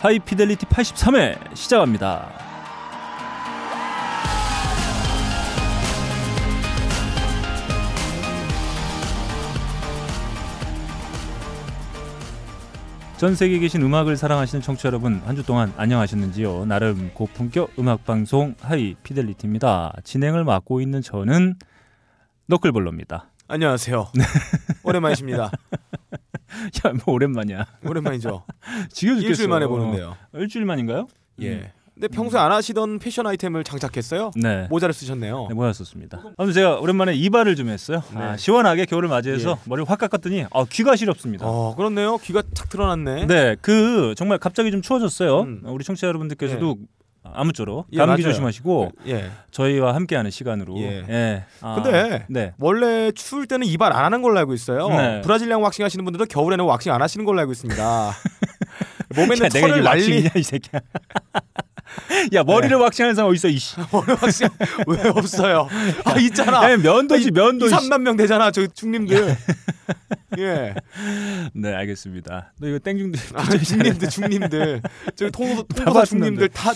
하이피델리티 83회 시작합니다. 전 세계에 계신 음악을 사랑하시는 청취자 여러분 한 주 동안 안녕하셨는지요? 나름 고품격 음악 방송 하이 피델리티입니다. 진행을 맡고 있는 저는 너클볼러입니다. 안녕하세요. 오랜만이십니다. 야, 뭐 오랜만이야. 오랜만이죠. 지겨 죽겠어. 일주일 만에 보는데요. 일주일 만인가요? 예. 음. 근데 평소에 안 하시던 패션 아이템을 장착했어요. 네. 모자를 쓰셨네요. 네, 모였었습니다. 아무튼 제가 오랜만에 이발을 좀 했어요. 네. 아, 시원하게 겨울을 맞이해서 예. 머리를 확 깎았더니 아, 귀가 시렵습니다. 어, 그렇네요. 귀가 착 드러났네. 네, 그 정말 갑자기 좀 추워졌어요. 음. 우리 청취자 여러분들께서도 아무쪼록 예, 감기 맞아요. 조심하시고 예. 저희와 함께하는 시간으로. 예. 아, 근데 네. 원래 추울 때는 이발 안 하는 걸로 알고 있어요. 네. 브라질리안 왁싱 하시는 분들도 겨울에는 왁싱 안 하시는 걸로 알고 있습니다. 몸에는 야, 털을 날리 왁싱이냐 이 새끼야. 야 머리를 왁싱하는 사람 어디 있어 이씨. 머리 왁싱 왜 없어요? 아 있잖아. 야, 면도지 면도. 2, 이씨. 3만 명 되잖아. 저 중님들. 예. 네 알겠습니다. 너 이거 땡중들. 아, 중님들 중님들. 저기 통도사 봤는데. 중님들 다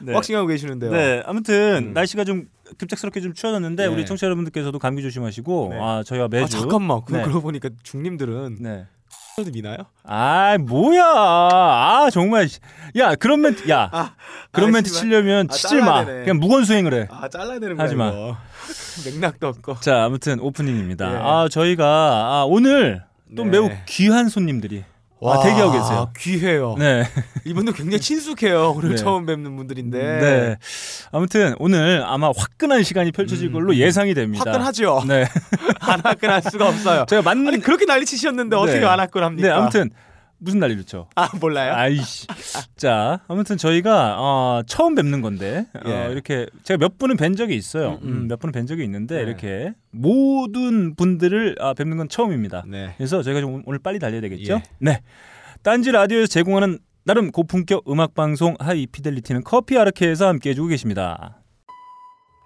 네. 왁싱하고 계시는데요. 네, 아무튼 음. 날씨가 좀 급작스럽게 좀 추워졌는데 네. 우리 청취자 여러분들께서도 감기 조심하시고 네. 아 저희와 아 매주 잠깐만. 그, 네. 그러고 보니까 중님들은 네. 도 미나요? 아 뭐야 아 정말 씨. 야 그런 멘트 야 아, 그런 아, 멘트 씨발. 치려면 아, 치지 잘라야 마 되네. 그냥 무건 수행을 해. 아 잘라야 되는 거야 하지 마. 이거. 맥락도 없고. 자 아무튼 오프닝입니다. 예. 아 저희가 아, 오늘 또 네. 매우 귀한 손님들이 아, 대기하고 계세요. 귀해요. 네. 이분도 굉장히 친숙해요. 오늘 네. 처음 뵙는 분들인데. 네. 아무튼 오늘 아마 화끈한 시간이 펼쳐질 음. 걸로 예상이 됩니다. 화끈하죠. 네. 안 화끈할 수가 없어요. 제가 맞는 아니 그렇게 난리 치셨는데 어떻게 네. 안 화끈합니까? 네, 아무튼 무슨 난리를 쳐. 아 몰라요? 아이씨. 자, 아무튼 저희가 어, 처음 뵙는 건데 어, 예. 이렇게 제가 몇 분은 뵌 적이 있어요. 음, 음. 음, 몇 분은 뵌 적이 있는데 네. 이렇게 모든 분들을 아, 뵙는 건 처음입니다. 네. 그래서 저희가 좀 오늘 빨리 달려야 되겠죠? 예. 네. 딴지 라디오에서 제공하는 나름 고품격 음악 방송 하이 피델리티는 커피 아르케에서 함께 해주고 계십니다.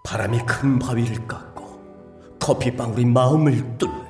바람이 큰 바위를 깎고 커피 방울이 마음을 뚫는다.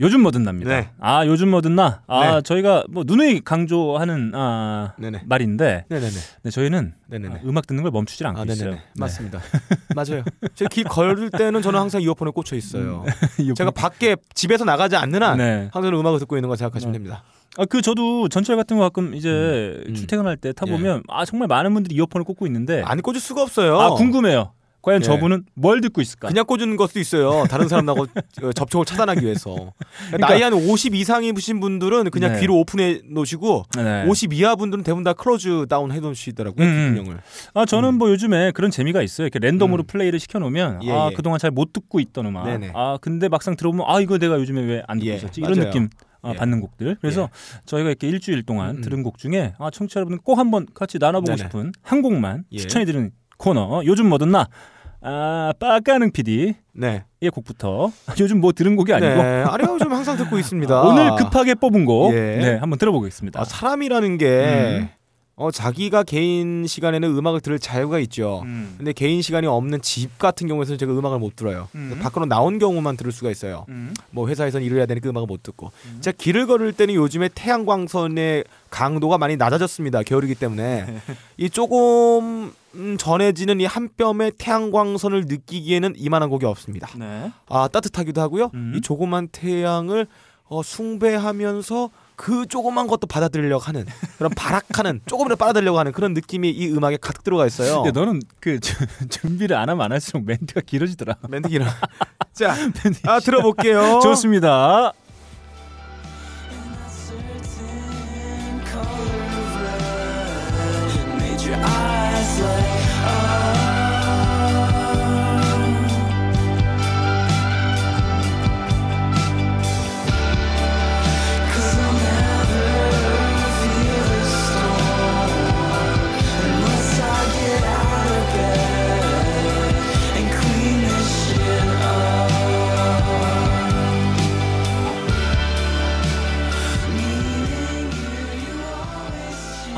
요즘 뭐든 납니다. 네. 아 요즘 뭐든 나. 아 네. 저희가 뭐 누누이 강조하는 아, 네네. 말인데 네네네. 네, 저희는 네네네. 아, 음악 듣는 걸 멈추질 않고 아, 있어요. 네네네. 맞습니다. 맞아요. 제가 길 걸을 때는 저는 항상 이어폰에 꽂혀 있어요. 네. 제가 밖에 집에서 나가지 않는 한 네. 항상 음악을 듣고 있는 거 생각하시면 네. 됩니다. 아, 그 저도 전철 같은 거 가끔 이제 음. 출퇴근할 때 타보면 아 정말 많은 분들이 이어폰을 꽂고 있는데 안 꽂을 수가 없어요. 아 궁금해요. 과연 네. 저분은 뭘 듣고 있을까? 그냥 꽂은 것도 있어요. 다른 사람하고 어, 접촉을 차단하기 위해서. 그러니까- 나이 한 50 이상이신 분들은 그냥 네. 귀로 오픈해 놓으시고 네. 50 이하 분들은 대부분 다 close down 해 놓으시더라고요. 음, 음. 아 저는 뭐 요즘에 그런 재미가 있어요. 이렇게 랜덤으로 음. 플레이를 시켜 놓으면 예, 아 예. 그동안 잘 못 듣고 있던 음악. 네네. 아 근데 막상 들어보면 아 이거 내가 요즘에 왜 안 듣고 예, 있었지 이런 맞아요. 느낌. 아, 예. 받는 곡들. 그래서 저희가 이렇게 일주일 동안 음, 음. 들은 곡 중에 아, 청취자 여러분 꼭 한번 같이 나눠보고 네네. 싶은 한 곡만 예. 추천해드리는 코너. 요즘 뭐든 나. 아, 빠까능 PD의 네. 곡부터. 요즘 뭐 들은 곡이 아니고 네. 아니요, 좀 항상 듣고 있습니다. 오늘 급하게 뽑은 곡. 예. 네, 한번 들어보겠습니다. 아, 사람이라는 게 음. 어, 자기가 개인 시간에는 음악을 들을 자유가 있죠. 음. 근데 개인 시간이 없는 집 같은 경우에서는 제가 음악을 못 들어요. 음. 밖으로 나온 경우만 들을 수가 있어요. 음. 뭐 회사에서는 일을 해야 되니까 음악을 못 듣고. 제가 길을 걸을 때는 요즘에 태양광선의 강도가 많이 낮아졌습니다. 겨울이기 때문에 이 조금 음, 전해지는 이 한 뼘의 태양광선을 느끼기에는 이만한 곡이 없습니다. 네. 아 따뜻하기도 하고요. 음. 이 조그만 태양을 어, 숭배하면서 그 조그만 것도 받아들이려고 하는 그런 발악하는 조금이라도 빨아들이려고 하는 그런 느낌이 이 음악에 가득 들어가 있어요. 야, 너는 그 저- 준비를 안 하면 안 할수록 멘트가 길어지더라. 멘트기는 자, 아 들어볼게요. 좋습니다.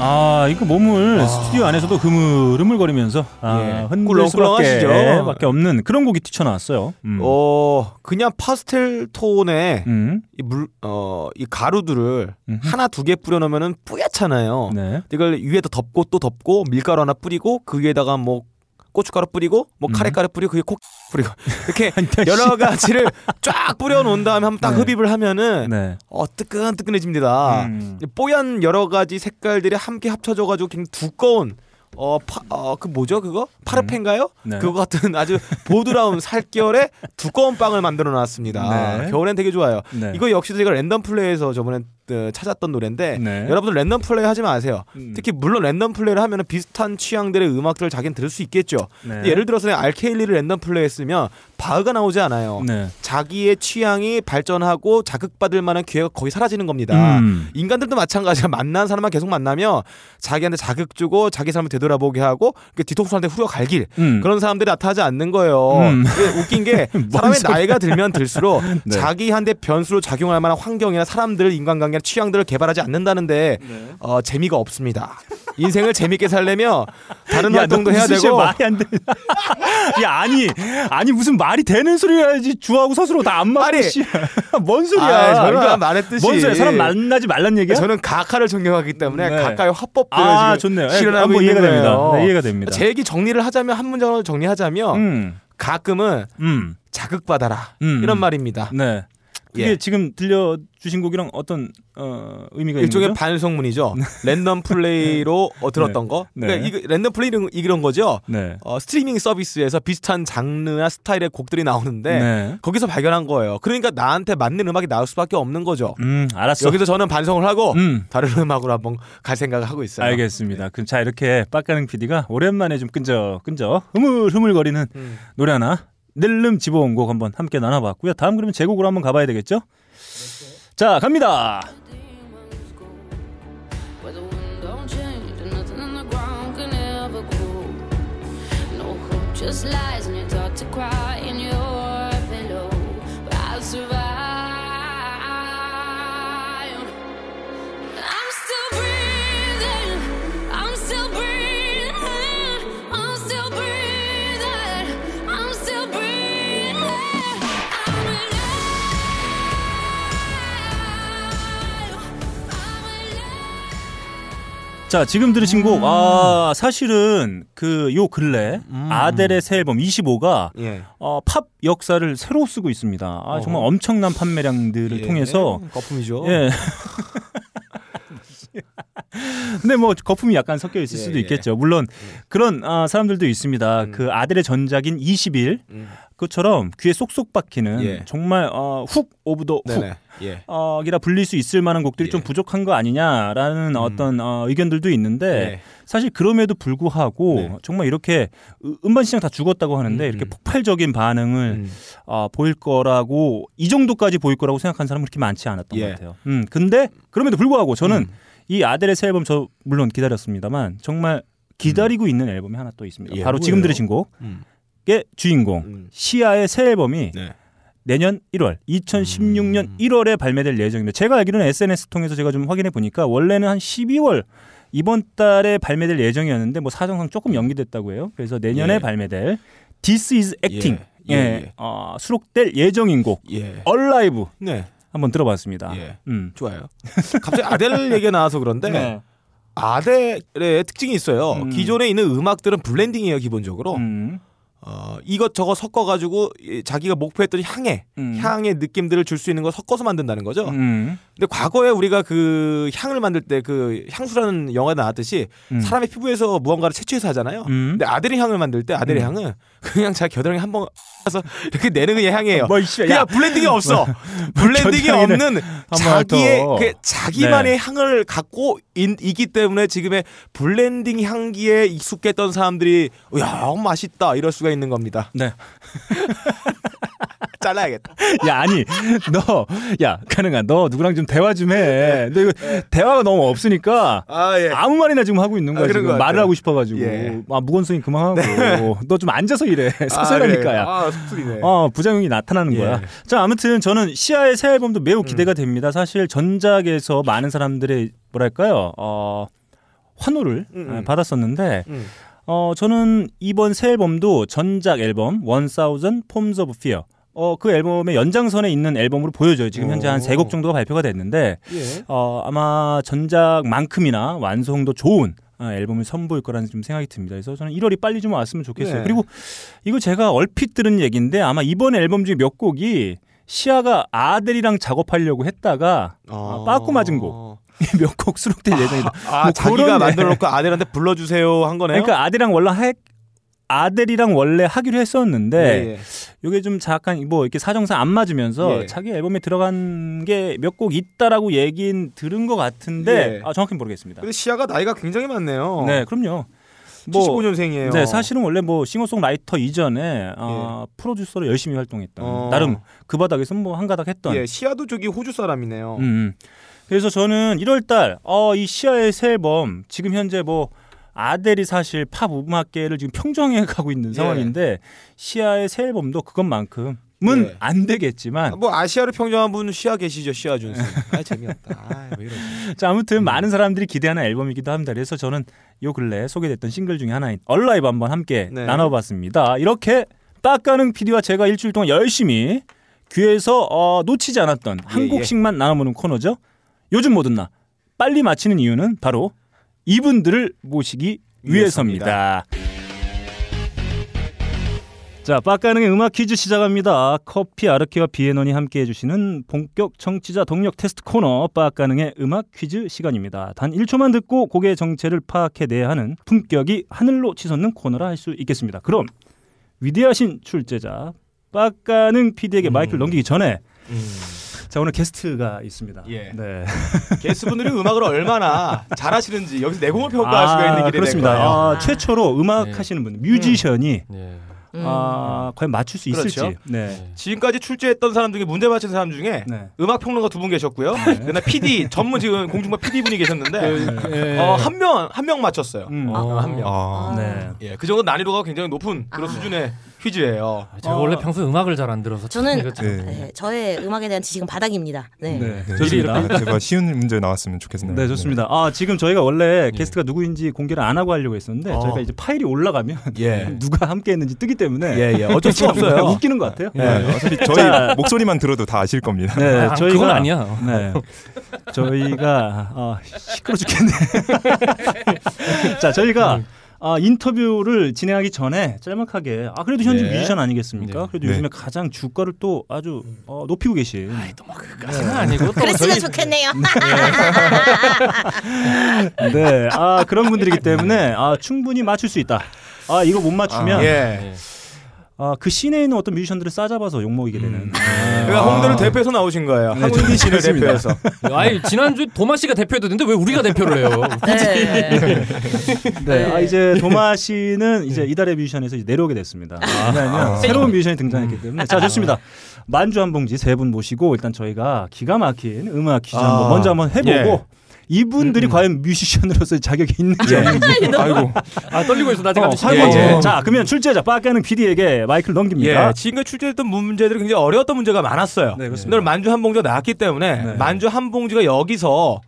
아, 이거 몸을 아. 스튜디오 안에서도 흐물흐물거리면서 아, 예. 흔들? 수밖에 밖에 없는 그런 곡이 뛰쳐나왔어요. 음. 어 그냥 파스텔 톤에 음. 이 물 어 이 가루들을 음흠. 하나 두 개 뿌려놓으면은 뿌옇잖아요. 네. 이걸 위에다 덮고 또 덮고 밀가루 하나 뿌리고 그 위에다가 뭐 고춧가루 뿌리고 뭐 음. 카레가루 뿌리고 그게 콕 뿌리고 이렇게 여러 가지를 쫙 뿌려 놓은 다음에 한번 딱 네. 흡입을 하면은 네. 어 뜨끈뜨끈해집니다. 음. 뽀얀 여러 가지 색깔들이 함께 합쳐져 가지고 굉장히 두꺼운 어그 뭐죠 그거 파르페인가요? 네. 그거 같은 아주 보드라운 살결의 두꺼운 빵을 만들어 놨습니다. 네. 겨울엔 되게 좋아요. 네. 이거 역시도 제가 랜덤 플레이에서 저번에 어, 찾았던 노래인데 네. 여러분들 랜덤 플레이 하지 마세요. 음. 특히 물론 랜덤 플레이를 하면 비슷한 취향들의 음악들을 자기는 들을 수 있겠죠. 네. 예를 들어서 알케일리를 랜덤 플레이했으면 바흐가 나오지 않아요. 네. 자기의 취향이 발전하고 자극받을 만한 기회가 거의 사라지는 겁니다. 음. 인간들도 마찬가지야. 만난 사람만 계속 만나면 자기한테 자극 주고 자기 삶을 되돌아보게 하고 그 뒤통수한테 후려 갈길 음. 그런 사람들이 나타나지 않는 거예요. 음. 웃긴 게 뭔 사람의. 나이가 들면 들수록 네. 자기한테 변수로 작용할 만한 환경이나 사람들, 인간관계 나 취향들을 개발하지 않는다는데 네. 어, 재미가 없습니다. 인생을 재밌게 살려면 다른 야, 활동도 너 해야 되고 말이 안 돼. 야 아니 아니 무슨 말이 되는 소리 해야지 주하고 서스로 다 안 맞고. 뭔 소리야? 아, 저는 그러니까 말했듯이 뭔 소리야? 사람 만나지 말란 얘기야? 저는 각하를 존경하기 때문에 네. 각하의 화법들을 아 지금 좋네요. 예, 실현하고 이해가. 됩니다. 네, 이해가 됩니다. 제 얘기 정리를 하자면 한 문장으로 정리하자면 음, 가끔은 음, 자극받아라 음, 이런 음. 말입니다. 네. 그게 예. 지금 들려주신 곡이랑 어떤 어, 의미가 일종의? 반성문이죠. 랜덤 플레이로 어, 들었던 거. 네. 그러니까 이거 랜덤 플레이는 이런 거죠. 네. 어, 스트리밍 서비스에서 비슷한 장르나 스타일의 곡들이 나오는데 네. 거기서 발견한 거예요. 그러니까 나한테 맞는 음악이 나올 수밖에 없는 거죠. 음, 알았어. 여기서 저는 반성을 하고 음. 다른 음악으로 한번 갈 생각을 하고 있어요. 알겠습니다. 그럼 자 이렇게 빡가능 PD가 오랜만에 좀 끈적 끈적 흐물흐물거리는 음. 노래 하나 낼름 집어온 곡 한번 함께 나눠봤고요. 다음 그러면 제곡으로 한번 가봐야 되겠죠? 자 갑니다. 자 지금 들으신 곡 아 사실은 그 요 근래 아델의 새 앨범 25가 예. 어, 팝 역사를 새로 쓰고 있습니다. 아, 정말 어허. 엄청난 판매량들을 예. 통해서 거품이죠. 예. 근데 뭐 거품이 약간 섞여 있을 예, 수도 예. 있겠죠. 물론 그런 아, 사람들도 있습니다. 음. 그 아델의 전작인 21 음. 그처럼 귀에 쏙쏙 박히는 예. 정말 어, hook of the hook. 네네. 예. 어, 이라 불릴 수 있을 만한 곡들이 예. 좀 부족한 거 아니냐라는 어떤 어, 의견들도 있는데 예. 사실 그럼에도 불구하고 네. 정말 이렇게 으- 음반 시장 다 죽었다고 하는데 음, 이렇게 음. 폭발적인 반응을 음. 어, 보일 거라고 이 정도까지 보일 거라고 생각하는 사람은 그렇게 많지 않았던 예. 것 같아요. 음, 근데 그럼에도 불구하고 저는 음. 이 아델의 새 앨범 저 물론 기다렸습니다만 정말 기다리고 있는 앨범이 하나 또 있습니다. 예, 바로 지금? 들으신 곡 의 음. 주인공 음. 시아의 새 앨범이 네. 내년 1월, 2016년 음. 1월에 발매될 예정입니다. 제가 알기로는 SNS 통해서 제가 좀 확인해 보니까 원래는 한 12월 이번 달에 발매될 예정이었는데 뭐 사정상 조금 연기됐다고 해요. 그래서 내년에 예. 발매될 This is Acting 예, 예, 예, 예. 어, 수록될 예정인 곡 예. Alive 네. 한번 들어봤습니다. 예. 음. 좋아요. 갑자기 아델 얘기가 나와서 그런데 네. 아델의 특징이 있어요. 음. 기존에 있는 음악들은 블렌딩이에요, 기본적으로. 음. 어, 이것저것 섞어가지고 이- 자기가 목표했던 향에, 음. 향의 느낌들을 줄 수 있는 걸 섞어서 만든다는 거죠. 음. 근데 과거에 우리가 그 향을 만들 때 그 향수라는 영화 나왔듯이 음. 사람의 피부에서 무언가를 채취해서 하잖아요. 음. 근데 아델의 향을 만들 때 아델의 음. 향은 그냥 자기 겨드랑이 한번 해서 이렇게 내는 그냥 향이에요. 뭐, 이씨, 그냥 야. 블렌딩이 없어. 블렌딩이 겨드랑이는 없는 자기의 더. 그 자기만의 네. 향을 갖고 있, 기 때문에 지금의 블렌딩 향기에 익숙했던 사람들이 야 맛있다 이럴 수가 있는 겁니다. 네. 잘라야겠다. 야 아니 너 야 가능아 너 누구랑 좀 대화 좀 해. 너 이거 대화가 너무 없으니까 아 예. 아무 말이나 지금 하고 있는 거야 아, 지금 것 말을. 하고 싶어가지고 예. 아 묵언수행 그만하고 너 좀 앉아서 일해 서서라니까야. 아, 속쓰리네. 어 부작용이 나타나는 예. 거야. 자 아무튼 저는 시아의 새 앨범도 매우 기대가 됩니다. 사실 전작에서 많은 사람들의 뭐랄까요 어 환호를 음, 아, 음. 받았었는데 음. 어 저는 이번 새 앨범도 전작 앨범 1000 Forms of Fear 어 그 앨범의 연장선에 있는 앨범으로 보여져요. 지금 현재 한 오. 세곡 정도가 발표가 됐는데 예. 어 아마 전작만큼이나 완성도 좋은 어, 앨범을 선보일 거라는 좀 생각이 듭니다. 그래서 저는 1월이 빨리 좀 왔으면 좋겠어요. 네. 그리고 이거 제가 얼핏 들은 얘기인데 아마 이번 앨범 중에 몇 곡이 시아가 아델이랑 작업하려고 했다가 아, 빠꾸 맞은 곡. 몇 곡 수록될 예정이다. 아, 뭐 자기가 그런 만들어 놓고 아들한테 불러주세요 한 거네요. 그러니까 아델이랑 원래 하, 아델이랑 원래 하기로 했었는데 예, 예. 이게 좀 잠깐 뭐 이렇게 사정상 안 맞으면서 예. 자기 앨범에 들어간 게 몇 곡 있다라고 얘긴 들은 것 같은데 예. 아, 정확히 모르겠습니다. 근데 시아가 나이가 굉장히 많네요. 네, 그럼요. 75년생이에요. 네, 사실은 원래 뭐 싱어송라이터 이전에 어, 프로듀서로 열심히 활동했던 예. 어. 나름 그 바닥에서 뭐 한가닥 했던. 예, 시아도 저기 호주 사람이네요. 음, 음. 그래서 저는 1월달 어, 이 시아의 새 앨범 지금 현재 뭐 아델이 사실 팝 음악계를 지금 평정해 가고 있는 예. 상황인데 시아의 새 앨범도 그것만큼은 예. 안 되겠지만 아, 뭐 아시아를 평정한 분 시아 계시죠, 시아 준스. 아 재미없다. 아, 왜 이러지? 자 아무튼 많은 사람들이 기대하는 앨범이기도 합니다. 그래서 저는 요 근래 소개됐던 싱글 중에 하나인 얼라이브 한번 함께 네. 나눠봤습니다. 이렇게 빡가는 PD와 제가 일주일 동안 열심히 귀에서 어, 놓치지 않았던 한 예, 곡씩만 나눠보는 코너죠. 요즘 뭐든 나 빨리 마치는 이유는 바로 이분들을 모시기 위해서입니다. 자, 빡가능의 음악 퀴즈 시작합니다. 커피 아르케와 비에논이 함께 해주시는 본격 정치자 동력 테스트 코너 빡가능의 음악 퀴즈 시간입니다. 단 1초만 듣고 곡의 정체를 파악해내야 하는 품격이 하늘로 치솟는 코너라 할 수 있겠습니다. 그럼 위대하신 출제자 빡가능 PD에게 마이크를 넘기기 전에 자 오늘 게스트가 있습니다. 예. 네. 게스트분들이 음악을 얼마나 잘하시는지 여기서 내공을 평가할 수가 있는 길이 그렇습니다. 될 거예요. 아, 최초로 음악 네. 하시는 분, 뮤지션이 네. 아, 과연 맞출 수 있을지. 그렇죠. 네. 지금까지 출제했던 사람 중에 문제 맞힌 사람 중에 네. 음악 평론가 두 분 계셨고요. 그다음에 PD 전문 지금 공중파 PD 분이 계셨는데 네. 어, 한 명 한 명 맞췄어요. 음. 어, 한 명. 아, 네. 예, 그 정도 난이도가 굉장히 높은 그런 수준의 퀴즈예요. 제가 원래 평소에 음악을 잘 안 들어서 저는 참- 네. 네, 저의 음악에 대한 지식은 바닥입니다. 네. 네. 네. 좋습니다. 제가 쉬운 문제 나왔으면 좋겠네요. 네, 좋습니다. 아, 지금 저희가 원래 게스트가 누구인지 공개를 안 하고 하려고 했었는데 어. 저희가 이제 파일이 올라가면 예. 누가 함께 했는지 뜨기 때문에 예, 예. 어쩔 수 없어요. 웃기는 것 같아요. 네. 어차피 저희 자. 목소리만 들어도 다 아실 겁니다. 네, 아, 저희가 그건 아니야. 네. 저희가 아, 시끄러 죽겠네. 자, 저희가 아, 인터뷰를 진행하기 전에 짤막하게 아 그래도 현직 예. 뮤지션 아니겠습니까? 네. 그래도 네. 요즘에 가장 주가를 또 아주 어, 높이고 계신 그건 아니고 또 그랬으면 저희- 좋겠네요. 네, 아 그런 분들이기 때문에 아 충분히 맞출 수 있다. 아 이거 못 맞추면 예. 아, 그 시내에 있는 어떤 뮤지션들을 싸잡아서 욕먹이게 되는. 그러니까 홍대를 대표해서 나오신 거예요. 한국인 씨를 그렇습니다. 대표해서. 아니 지난주 도마 씨가 대표했는데 왜 우리가 대표를 해요? 네. 네, 아, 이제 도마 씨는 이제 이달의 뮤지션에서 이제 내려오게 됐습니다. 왜냐하면 새로운 뮤지션이 등장했기 때문에. 자, 좋습니다. 만주 한 봉지 세 분 모시고 일단 저희가 기가 막힌 음악 퀴즈 아, 한번 먼저 한번 해보고 예. 이분들이 과연 뮤지션으로서 자격이 있는지 없는지. 아이고. 아 떨리고 있어 나 지금 어, 갑자기 설문지. 시작해. 예. 자, 그러면 출제자 빠까는 PD에게 마이크를 넘깁니다. 예, 지금까지 출제했던 문제들이 굉장히 어려웠던 문제가 많았어요. 네, 그렇습니다. 오늘 만주 한 봉지가 나왔기 때문에 네. 만주 한 봉지가 여기서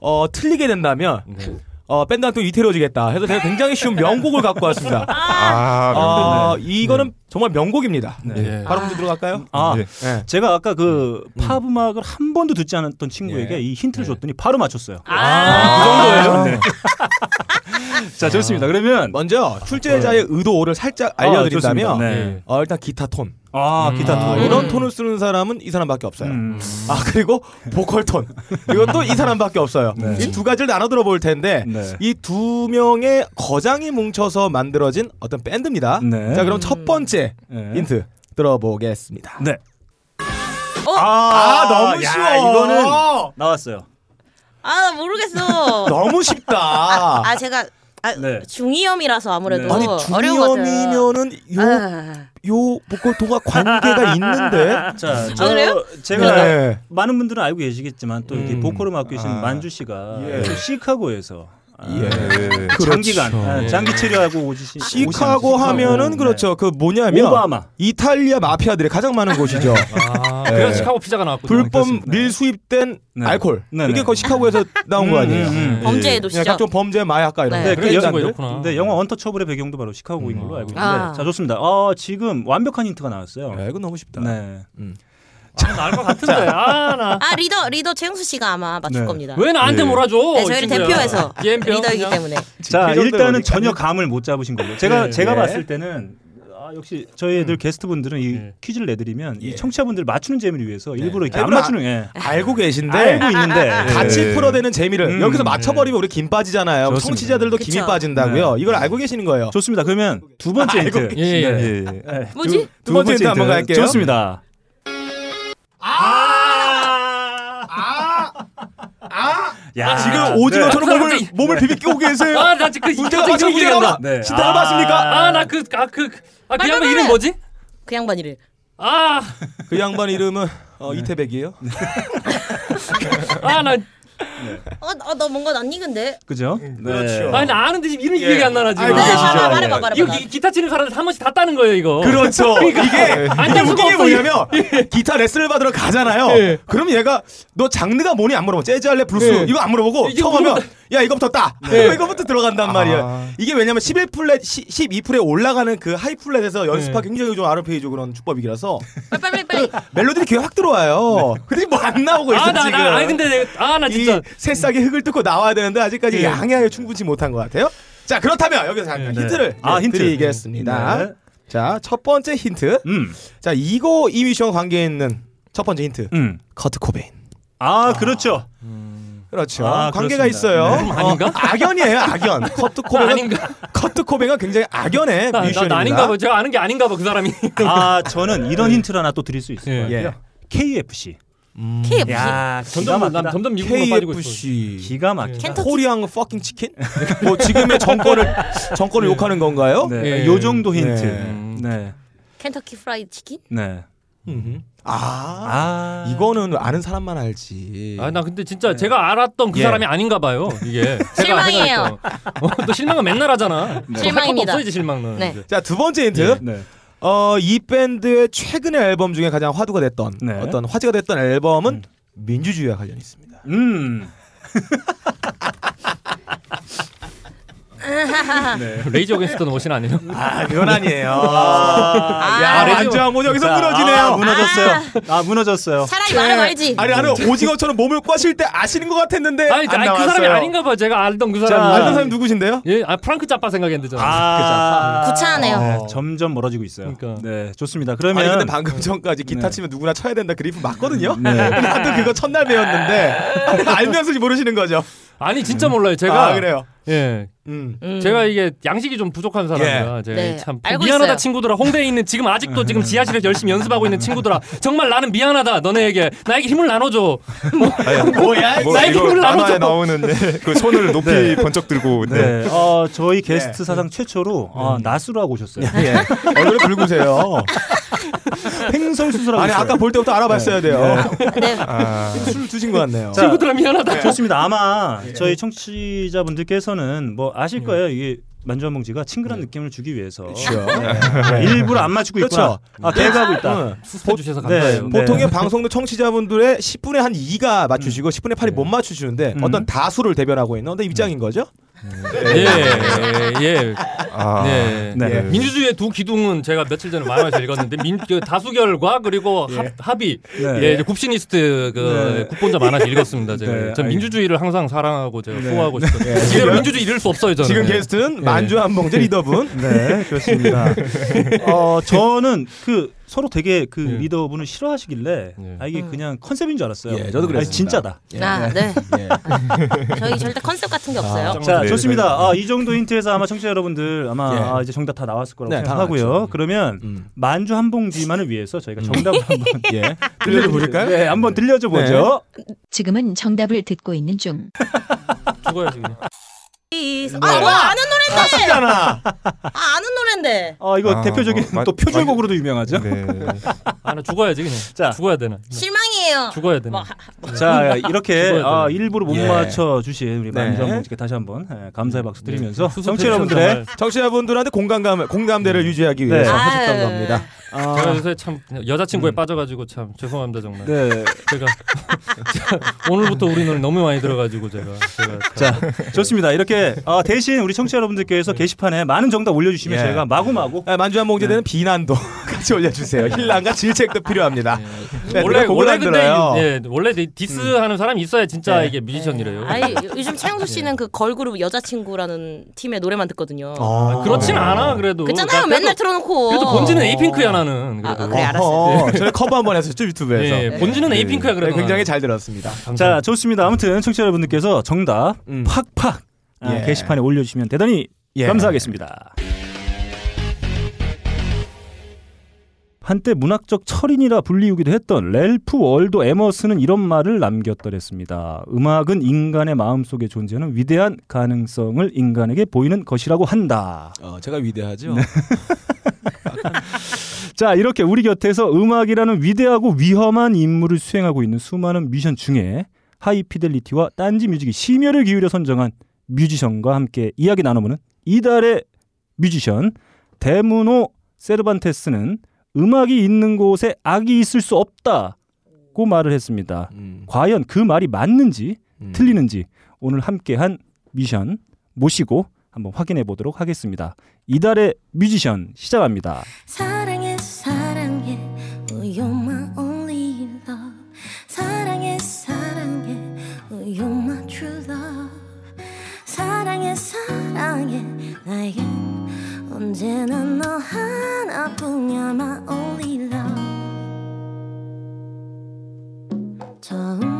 어, 틀리게 된다면 네. 어, 밴드 활동 이태로지겠다 해서 제가 굉장히 쉬운 명곡을 갖고 왔습니다. 아, 어, 이거는 정말 명곡입니다. 네. 예. 바로 문제 들어갈까요? 아, 예. 네. 제가 아까 그 팝 음악을 한 번도 듣지 않았던 친구에게 예. 이 힌트를 줬더니 바로 맞췄어요. 아, 그 정도예요. 네. 자, 좋습니다. 그러면 먼저 출제자의 의도를 살짝 아, 알려드린다면. 네. 어, 일단 기타 톤. 아, 기타 아, 톤. 이런 톤을 쓰는 사람은 이 사람밖에 없어요. 음. 아 그리고 보컬 톤 이것도 이 사람밖에 없어요. 네. 이두 가지를 나눠 들어볼 텐데 네. 이두 명의 거장이 뭉쳐서 만들어진 어떤 밴드입니다. 네. 자 그럼 첫 번째 네. 힌트 들어보겠습니다. 네. 어? 아, 너무 야, 쉬워. 이거는 나왔어요. 아, 나 모르겠어. 너무 쉽다. 아, 제가 아, 네. 중이염이라서 아무래도 네. 아니. 중이염이면은 요 아, 요 보컬 톤과 관계가 있는데. 자, 저 그래요? 제가 네. 많은 분들은 알고 계시겠지만 또 이렇게 음. 보컬을 맡고 계신 아. 만주 씨가 예. 또 시카고에서 예. 장기간 그렇죠. 아, 장기 체류하고 오시 시카고 하면은 그렇죠. 그 뭐냐면 오바마. 이탈리아 마피아들이 가장 많은 곳이죠. 아, 네. 그래서 시카고 피자가 나왔군요. 불법 밀 수입된 네. 알코올. 네, 이게 네. 거의 시카고에서 나온 거 음, 아니에요. 음, 음. 예. 범죄의 도시죠. 각종 범죄 마약과 이런 네. 거. 네, 그. 네, 영화 언터처블의 배경도 바로 시카고인 걸로 알고 있는데 아. 자 좋습니다. 어, 지금 완벽한 힌트가 나왔어요. 야, 이건 너무 쉽다. 네. 나알것 같은데. 아, 나. 아 리더 리더 최영수 씨가 아마 맞출 네. 겁니다. 왜 나한테 네. 몰아줘? 네, 이 저희를 친구야. 대표해서 리더이기 그냥. 때문에. 자그 일단은 어디까지? 전혀 감을 못 잡으신 걸로 제가 네. 제가 네. 봤을 때는 아, 역시 저희 애들 게스트분들은 이 네. 퀴즈를 내드리면 예. 이 청취자분들 맞추는 재미를 위해서 일부러 이렇게 안 일부러 맞추는 예. 알고 계신데 알고 있는데 같이 네. 풀어대는 재미를 음, 여기서 맞춰버리면 우리 김 빠지잖아요. 좋습니다. 청취자들도 김이 그쵸. 빠진다고요. 이걸 알고 계시는 거예요. 좋습니다. 그러면 두 번째 힌트. 예, 예. 네. 예. 네, 뭐지? 두, 두 번째 힌트 한번 갈게요. 좋습니다. 야, 아, 지금 네. 오징어처럼 네. 몸을 몸을 비비 끼고 계세요. 아, 나 지금 그 문제가 기억이 문제가. 네. 진짜 맞습니까? 아, 나 그, 아, 그, 아, 그 빨리, 양반 이름. 뭐지? 그 양반 이름. 아, 그 양반 이름은 어, 이태백이에요. 아, 나, 어, 어, 너 뭔가 안 익은데. 그죠? 그렇죠. 아니, 나 아는데 지금 이름이 예. 기억이 안 나나, 지금. 알고 네, 계시죠? 말해봐, 예. 말해봐, 말해봐. 이거 기, 기타 치는 사람들 한 번씩 다 따는 거예요, 이거. 그렇죠. 이게 안 이게 될 수가 웃긴 게 뭐냐면 기타 레슨을 받으러 가잖아요. 예. 그럼 얘가 너 장르가 뭐니 안 물어보. 재즈 할래 블루스 예. 이거 안 물어보고 이게 처음 하면 물어봐. 야 이거부터 따. 네. 이거부터 들어간단 말이에요. 이게 왜냐면 11 플랫 12플에 올라가는 그 high 플랫에서 연습하기 굉장히 좀 아르페지오 그런 주법이라서 빨리 빨리 빨리. 멜로디는 귀에 확 들어와요. 근데 뭐 안 나오고 있어 아, 나, 지금. 나, 아니, 근데, 내가- 아, 나 진짜. 이 새싹이 흙을 뜯고 나와야 되는데 아직까지 예. 양해하여 충분치 못한 것 같아요. 자 그렇다면 여기서 잠깐 네. 힌트를 아, 네, 힌트. 드리겠습니다. 네. 자첫 번째 힌트. 음. 자 이거 이 뮤지션 관계에 있는 첫 번째 힌트. 음. 커트 코베인. 아, 그렇죠. 그렇죠. 아, 관계가 그렇습니다. 있어요. 네. 아닌가? 어, 악연이에요, 악연. 커트 코베인 아닌가? 커트 코베인 굉장히 악연의 뮤지션입니다. 나 아닌가 봐. 제가 아는 게 아닌가 봐, 그 사람이. 아, 저는 이런 힌트를 하나 또 드릴 수 있을 예. 것 같아요. 예. KFC. KFC. 야, 기가 점점, 난 막히다. 점점 미국으로 빠지고 있어. KFC. 기가. 켄터키. Korean fucking chicken? 뭐 지금의 정권을 정권을 욕하는 건가요? 네. 예. 요 정도 힌트. 네. 네. Kentucky Fried Chicken? 네. 아, 아. 이거는 아는 사람만 알지. 아, 나 근데 진짜 제가 알았던 그 예. 사람이 아닌가 봐요, 이게. 제가 실망이에요. 어, 또 실망은 맨날 하잖아. 뭐할 실망입니다. 없어, 이제 실망은. 네. 이제. 자두 번째 힌트. 네. 어, 이 밴드의 최근의 앨범 중에 가장 화두가 됐던 네. 어떤 화제가 됐던 앨범은 민주주의와 관련이 있습니다. 음. 네. Rage Against Machine 아니에요? 아, 그건 아니에요. 아, 야, 레이저- 만주왕문 여기서 자, 무너지네요. 아, 무너졌어요. 아, 무너졌어요. 차라리 말하고 알지. 아니, 나는 오징어처럼 몸을 꽈실 때 아시는 것 같았는데 아니, 안 아니 그. 사람이 아닌가 봐. 제가 알던 그 자, 사람이. 알던 사람이 누구신데요? 예, 아 프랑크 짜파 생각했는데 저는. 아. 구차하네요. 네, 어. 점점 멀어지고 있어요. 그러니까. 네, 좋습니다. 그러면 아니 근데 방금 전까지 기타 네. 치면 누구나 쳐야 된다 그리프 맞거든요. 네. 나도 그거 첫날 배웠는데 알면서 모르시는 거죠. 아니 진짜 몰라요. 제가 아 그래요. 예. 음. 음. 제가 이게 양식이 좀 부족한 사람이라 제가 네, 참 알고 미안하다 있어요. 친구들아 홍대에 있는 지금 아직도 지금 지하실에서 열심히 연습하고 있는 친구들아 정말 나는 미안하다 너네에게 나에게 힘을 나눠줘 뭐야? 뭐 나에게 이거 힘을 나눠줘. 나오는데 그 손을 높이 네. 번쩍 들고 네. 네, 어, 저희 게스트 사상 최초로 어, 나수로 하고 오셨어요. 예. 얼굴에 붉으세요. 횡성 수술하고 아니 있어요. 아까 볼 때부터 알아봤어야 돼요. 네. 아, 술 주신 것 같네요. 자, 친구들아 미안하다 좋습니다. 아마 저희 청취자분들께서는 뭐 아실 거예요. 이게 만주한봉지가 친근한 느낌을 주기 위해서 그렇죠. 네, 일부러 안 맞추고 있구나. 그렇죠. 아, 개그하고 있다. 응. 수습해 주셔서 네, 감사해요 네. 보통의 방송도 청취자분들의 10분의 한 2가 맞추시고 10분의 8이 못 맞추시는데 음. 어떤 다수를 대변하고 있는 어떤 입장인 거죠? 예 예 아, 네. 네. 예. 민주주의의 두 기둥은 제가 며칠 전에 만화에서 읽었는데 민, 그 다수결과 그리고 합, 합의 네. 예, 이제 굽시니스트 그 네. 국본자 만화에서 읽었습니다 제가 네, 전 민주주의를 항상 사랑하고 제가 네. 후원하고 싶어요 네. 이대로 민주주의 잃을 수 없어요 저는 지금 게스트는 만주 한봉제 리더분. 네, 그렇습니다. 어, 저는 그 서로 되게 그 네. 리더분을 싫어하시길래 네. 아 이게 음. 그냥 컨셉인 줄 알았어요. 예, 저도. 아니, 진짜다. 아, 네. 예. 저희 절대 컨셉 같은 게 없어요. 자, 네, 좋습니다. 아, 이 정도 힌트에서 아마 청취자 여러분들 아마 예. 아, 이제 정답 다 나왔을 거라고 네, 다 생각하고요. 나왔죠. 그러면 음. 만주 한 봉지만을 위해서 저희가 정답을 한번 예. 들려줘 보실까요? 네, 한번 들려줘 보죠. 지금은 정답을 듣고 있는 중. 죽어야지 그냥 아, 뭐야 아는 노래인데. 잖아 아, 아는 노래인데. 아, 이거 아, 대표적인 어, 마- 또 표절곡으로도 유명하죠. 네. 아나 죽어야지 그냥 자. 죽어야 되나 실망이에요. 죽어야 되네. 뭐, 자 이렇게 아. 일부러 못 예. 맞춰 주신 우리 네. 만주한 분께 다시 한번 예, 감사의 박수 드리면서 네. 청취자 여러분들의 정말 청취자분들한테 공감감 공감대를 유지하기 네. 위해서 아유. 하셨던 겁니다. 제가 아, 요새 참 여자친구에 빠져가지고 참 죄송합니다 정말. 네. 제가 오늘부터 우리 노래 너무 많이 들어가지고 제가 제가 참- 자 좋습니다. 이렇게 아, 대신 우리 청취자 여러분들께서 게시판에 많은 정답 올려주시면 예. 저희가 마구마구 아, 만주한 봉제되는 비난도 같이 올려주세요. 힐난과 질책도 필요합니다. 네, 원래 누가 곡을 원래 안 근데 들어요. 예 원래 디스하는 사람이 있어야 진짜 네. 이게 뮤지션이래요. 아니 요즘 최영수 씨는 그 걸그룹 여자친구라는 팀의 노래만 듣거든요. 어. 그렇진 않아 그래도. 그잖아요. 나 맨날 틀어놓고. 그래도 본지는 에이핑크야 나 는. 아, 그래도. 그래 알았어요. 어허, 저희 커버 한 번 했었죠 유튜브에서. 예, 본지는 네. 에이핑크야 그래도. 네, 굉장히 잘 들었습니다. 자 좋습니다. 아무튼 청취자 여러분들께서 정답 음. 팍팍 아, 예. 게시판에 올려주시면 대단히 예. 감사하겠습니다. 한때 문학적 철인이라 불리우기도 했던 렐프 월도 에머스는 이런 말을 남겼더랬습니다. 음악은 인간의 마음속에 존재하는 위대한 가능성을 인간에게 보이는 것이라고 한다. 어, 제가 위대하죠. 자, 이렇게 우리 곁에서 음악이라는 위대하고 위험한 임무를 수행하고 있는 수많은 뮤지션 중에 하이피델리티와 딴지 뮤직이 심혈을 기울여 선정한 뮤지션과 함께 이야기 나눠보는 이달의 뮤지션 데무노 세르반테스는 음악이 있는 곳에 악이 있을 수 없다고 말을 했습니다. 음, 과연 그 말이 맞는지 음. 틀리는지 오늘 함께한 뮤지션 모시고 한번 확인해 보도록 하겠습니다. 이달의 뮤지션 시작합니다. 사랑해 사랑해 You're my only love 사랑해 사랑해 You're my true love 사랑해 사랑해 나에겐 언제나 너 하나뿐이야 my only love 처음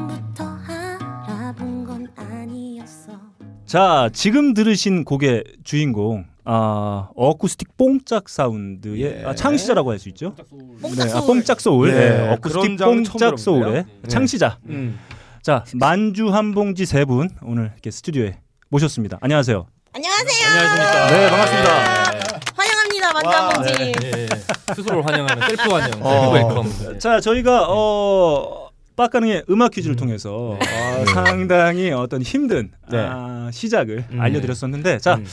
자, 지금 들으신 곡의 주인공 아, 어쿠스틱 뽕짝 사운드의 예. 아, 창시자라고 할 수 있죠. 뽕짝 네, 아, 소울. 뽕짝 소울. 네, 네, 어쿠스틱 뽕짝 소울의. 네. 창시자. 음. 자, 만주 한 봉지 세 분 오늘 이렇게 스튜디오에 모셨습니다. 안녕하세요. 안녕하세요. 안녕하십니까. 네, 반갑습니다. 환영합니다. 만주 한봉지. 예, 예. 스스로를 환영하는 셀프 환영, 어. self welcome. 예. 자, 저희가 어 빡가능의 음악 퀴즈를 통해서 어, 상당히 어떤 힘든 네. 아, 시작을 음. 알려드렸었는데, 자, 음.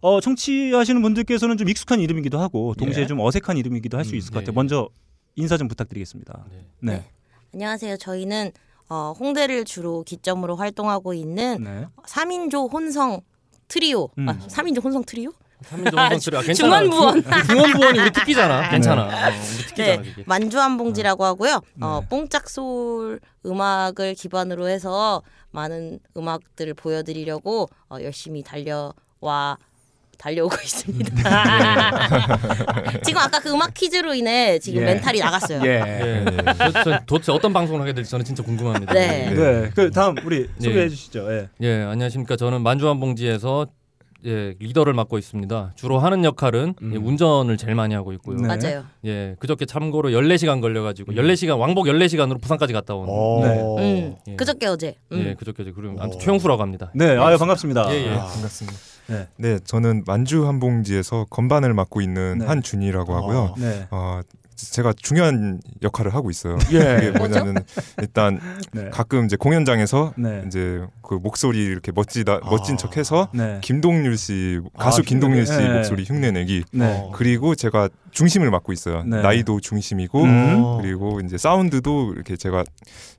어, 청취하시는 분들께서는 좀 익숙한 이름이기도 하고 동시에 예. 좀 어색한 이름이기도 할수 음, 있을 것 네. 같아요. 먼저 인사 좀 부탁드리겠습니다. 네. 네. 안녕하세요. 저희는 어, 홍대를 주로 기점으로 활동하고 있는 네. 3인조 혼성 트리오. 음. 아, 3인조 혼성 트리오? 3인 정도 소리. 아, 괜찮아. 중원부원. 중- 중원부원이 우리 특기잖아. 괜찮아. 어, 우리 특기잖아. 네. 만주한봉지라고 하고요. 어, 네. 뽕짝 소울 음악을 기반으로 해서 많은 음악들을 보여드리려고 어, 열심히 달려와 달려오고 있습니다. 지금 아까 그 음악 퀴즈로 인해 지금 예. 멘탈이 나갔어요. 예. 예. 저, 저 도대체 어떤 방송을 하게 될지 저는 진짜 궁금합니다. 네. 네. 그 다음 우리 네. 소개해 주시죠. 예. 예, 안녕하십니까. 저는 만주한봉지에서 예, 리더를 맡고 있습니다. 주로 하는 역할은 음. 예, 운전을 제일 많이 하고 있고요. 네. 맞아요. 예, 그저께 참고로 14시간 걸려가지고 음. 14시간 왕복 14시간으로 부산까지 갔다 온. 어. 음, 예. 그저께 어제. 음. 예, 그저께 어제 그리고 아무튼 최영수라고 합니다. 네. 아유 반갑습니다. 예, 예. 아. 반갑습니다. 네. 네, 저는 만주 한봉지에서 건반을 맡고 있는 네. 한준이라고 하고요. 네. 어, 제가 중요한 역할을 하고 있어요. 예. 이게 뭐냐면 일단 네. 가끔 이제 공연장에서 네. 이제 그 목소리 이렇게 멋지다 멋진 아. 척해서 네. 김동률 씨 가수 아, 김동률 씨 네. 목소리 흉내내기 네. 그리고 제가 중심을 맡고 있어요. 네. 나이도 중심이고 음. 그리고 이제 사운드도 이렇게 제가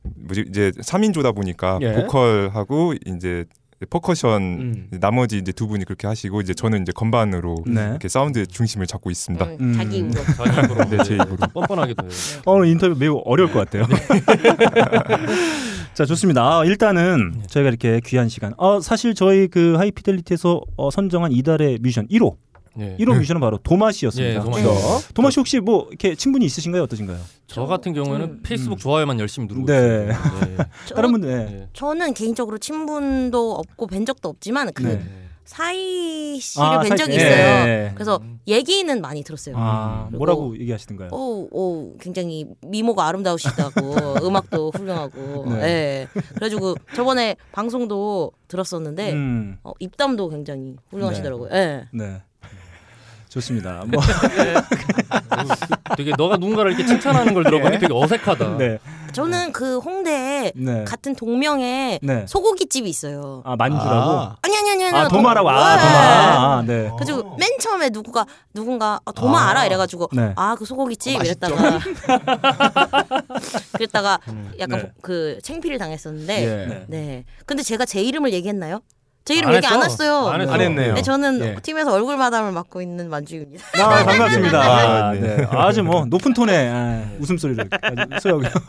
뭐지 이제 3인조다 보니까 예. 보컬하고 이제 퍼커션 음. 나머지 이제 두 분이 그렇게 하시고 이제 저는 이제 건반으로 네. 이렇게 사운드의 중심을 잡고 있습니다. 음, 음. 자기 입으로. 자기 입으로 네, 제 입으로. 뻔뻔하게도. 어, 오늘 인터뷰 매우 어려울 것 같아요. 자, 좋습니다. 아, 일단은 저희가 이렇게 귀한 시간. 어, 사실 저희 그 하이피델리티에서 어, 선정한 이달의 뮤지션 1호. 예. 1호 뮤지션은 바로 도마시였습니다. 예, 도마시. 그렇죠. 도마시 혹시 뭐 이렇게 친분이 있으신가요? 어떠신가요? 저 같은 경우에는 음. 페이스북 좋아요만 열심히 누르고 네. 있어요. 저, 다른 분들 네. 예. 저는 개인적으로 친분도 없고 뵌 적도 없지만 그 네. 예. 사이 씨를 아, 뵌 사이- 적이 예, 있어요. 예. 그래서 얘기는 많이 들었어요. 아, 뭐라고 얘기하시던가요? 오, 오, 굉장히 미모가 아름다우시다고 음악도 훌륭하고 네. 예 그래가지고 저번에 방송도 들었었는데 음, 어, 입담도 굉장히 훌륭하시더라고요 예 네. 좋습니다. 뭐, 되게 너가 누군가를 이렇게 칭찬하는 걸 들어보니 예. 되게 어색하다. 네. 저는 그 홍대에 네. 같은 동명의 네. 소고기 집이 있어요. 아 만주라고. 아. 아니 아니 아니 아니. 아 도마라고. 아 네. 도마. 아, 네. 그래가지고 맨 처음에 누구가 누군가 아, 도마 아. 알아 이래가지고 네. 아그 소고기집 어, 이랬다가 그랬다가 약간 네. 그 챙피를 당했었는데 예. 네. 네. 근데 제가 제 이름을 얘기했나요? 제 이름 안 얘기 안 했어. 했어요. 안 했어. 안 했네요. 네, 저는 예. 팀에서 얼굴 마담을 맡고 있는 만주입니다. 아, 반갑습니다. 아, 아, 네. 네. 아주 뭐 높은 톤의 아, 웃음소리를 아주 소유하고.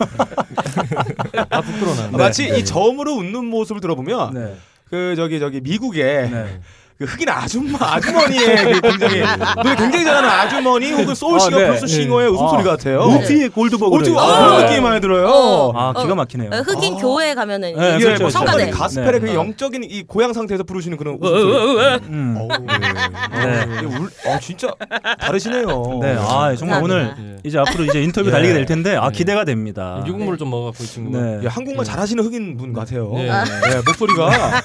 아 부끄러워. 아, 마치 이 저음으로 웃는 모습을 들어보면 네. 그 저기 저기 미국의 네. 그 흑인 아줌마 아주머니의 그 굉장히 노래 굉장히 잘하는 아주머니 혹은 소울싱어 아, 네. 플러스 싱어의 웃음소리 아, 같아요. 우피 골드버그. 어떻게 아, 그런 느낌이 많이 들어요. 어. 아 기가 막히네요. 어, 흑인 교회 가면은 네, 이게 그렇죠, 뭐 그렇죠. 성가대. 가스펠의 네. 그 영적인 이 고향 상태에서 부르시는 그런 웃음소리. 음. 어우, 네. 울, 아 진짜 다르시네요. 네, 아 정말 오늘 감사합니다. 이제 앞으로 이제 인터뷰 예. 달리게 될 텐데 아 기대가 됩니다. 미국물을 좀 먹어갖고 이 친구가. 네. 예, 한국말 잘하시는 흑인 분 같아요. 네. 네, 목소리가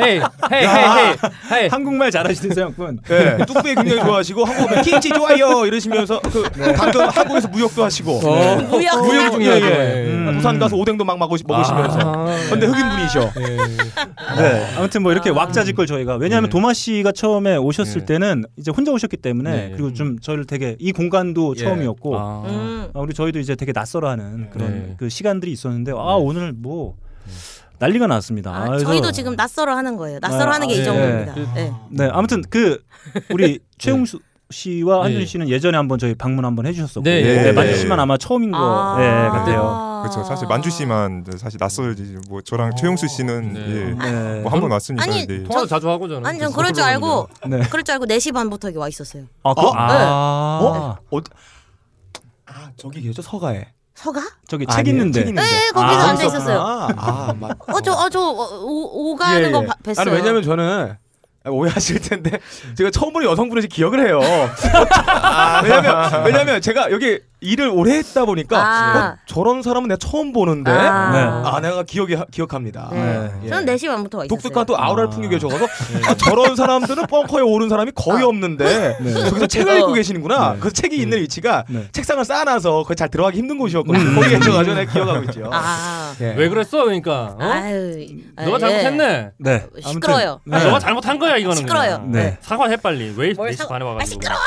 헤이 헤이 헤이 헤이 헤이. 한국말 잘하시는 서양분. 네, 뚝배기 굉장히 좋아하시고 한국에 김치 좋아요 이러시면서 그 당근 한국에서 무역도 하시고 어. 무역 무역 중이에요. 예. 음. 부산 가서 오뎅도 막 먹으시, 먹으시면서. 아. 근데 흑인 분이셔. 네. 아무튼 뭐 이렇게 왁자지껄 저희가 왜냐하면 네. 도마 씨가 처음에 오셨을 네. 때는 이제 혼자 오셨기 때문에 네. 그리고 좀 저희를 되게 이 공간도 예. 처음이었고 아. 음. 아, 우리 저희도 이제 되게 낯설어하는 그런 네. 그 시간들이 있었는데 아 오늘 뭐 난리가 났습니다. 아, 그래서- 저희도 지금 낯설어 하는 거예요. 낯설어 하는 게 아, 이 예. 정도입니다. 네. 네 아무튼 그 우리 최용수 씨와 한준 네. 씨는 예전에 한번 저희 방문 한번 해주셨었고 네, 네, 네. 만주 씨만 아마 처음인 거 아. 네, 같아요. 그렇죠. 사실 만주 씨만 사실 낯설지 뭐 저랑 최용수 씨는 네. 예. 네. 뭐한번 왔으니까 아니, 네. 통화도 자주 하고 저는. 아니 전 그럴 줄 알고 네. 그럴 줄 알고 4시 반부터 여기 와 있었어요. 아, 그, 어? 아, 어? 어디? 아 저기 계죠 서가에. 서가? 저기 책 아니에요? 있는데. 책 있는데. 네, 거기서 아, 앉아 있었어요. 아, 맞. 어, 저, 어, 저, 어, 오, 오가는 예, 거 예. 봐- 뵀어요. 아니 왜냐면 저는 오해하실 텐데 제가 처음으로 여성분인지 기억을 해요. 왜냐면 왜냐면 제가 여기 일을 오래 했다 보니까 아. 어, 저런 사람은 내가 처음 보는데 아. 네. 아 내가 기억이 하- 기억합니다. 네. 예. 저는 4시 반부터 와 있었어요. 독특한 또 아우라를 아. 풍겨 계셔서 아, 저런 사람들은 벙커에 오른 사람이 거의 없는데 네. 저기서 책을 읽고 계시는구나. 네. 그 책이 있는 위치가 네. 책상을 쌓아놔서 거기 잘 들어가기 힘든 곳이었거든요. 음. 거기 계셔가지고 내가 기억하고 있죠. 아. 예. 왜 그랬어 그러니까? 어? 아유. 너가 아, 잘못했네. 네. 예. 시끄러워요. 네. 아, 너가 잘못한 거야 이거는. 시끄러워요. 그냥. 네. 사과해 빨리. 왜뭘 4시 사과- 반에 아, 와가지고. 시끄러워.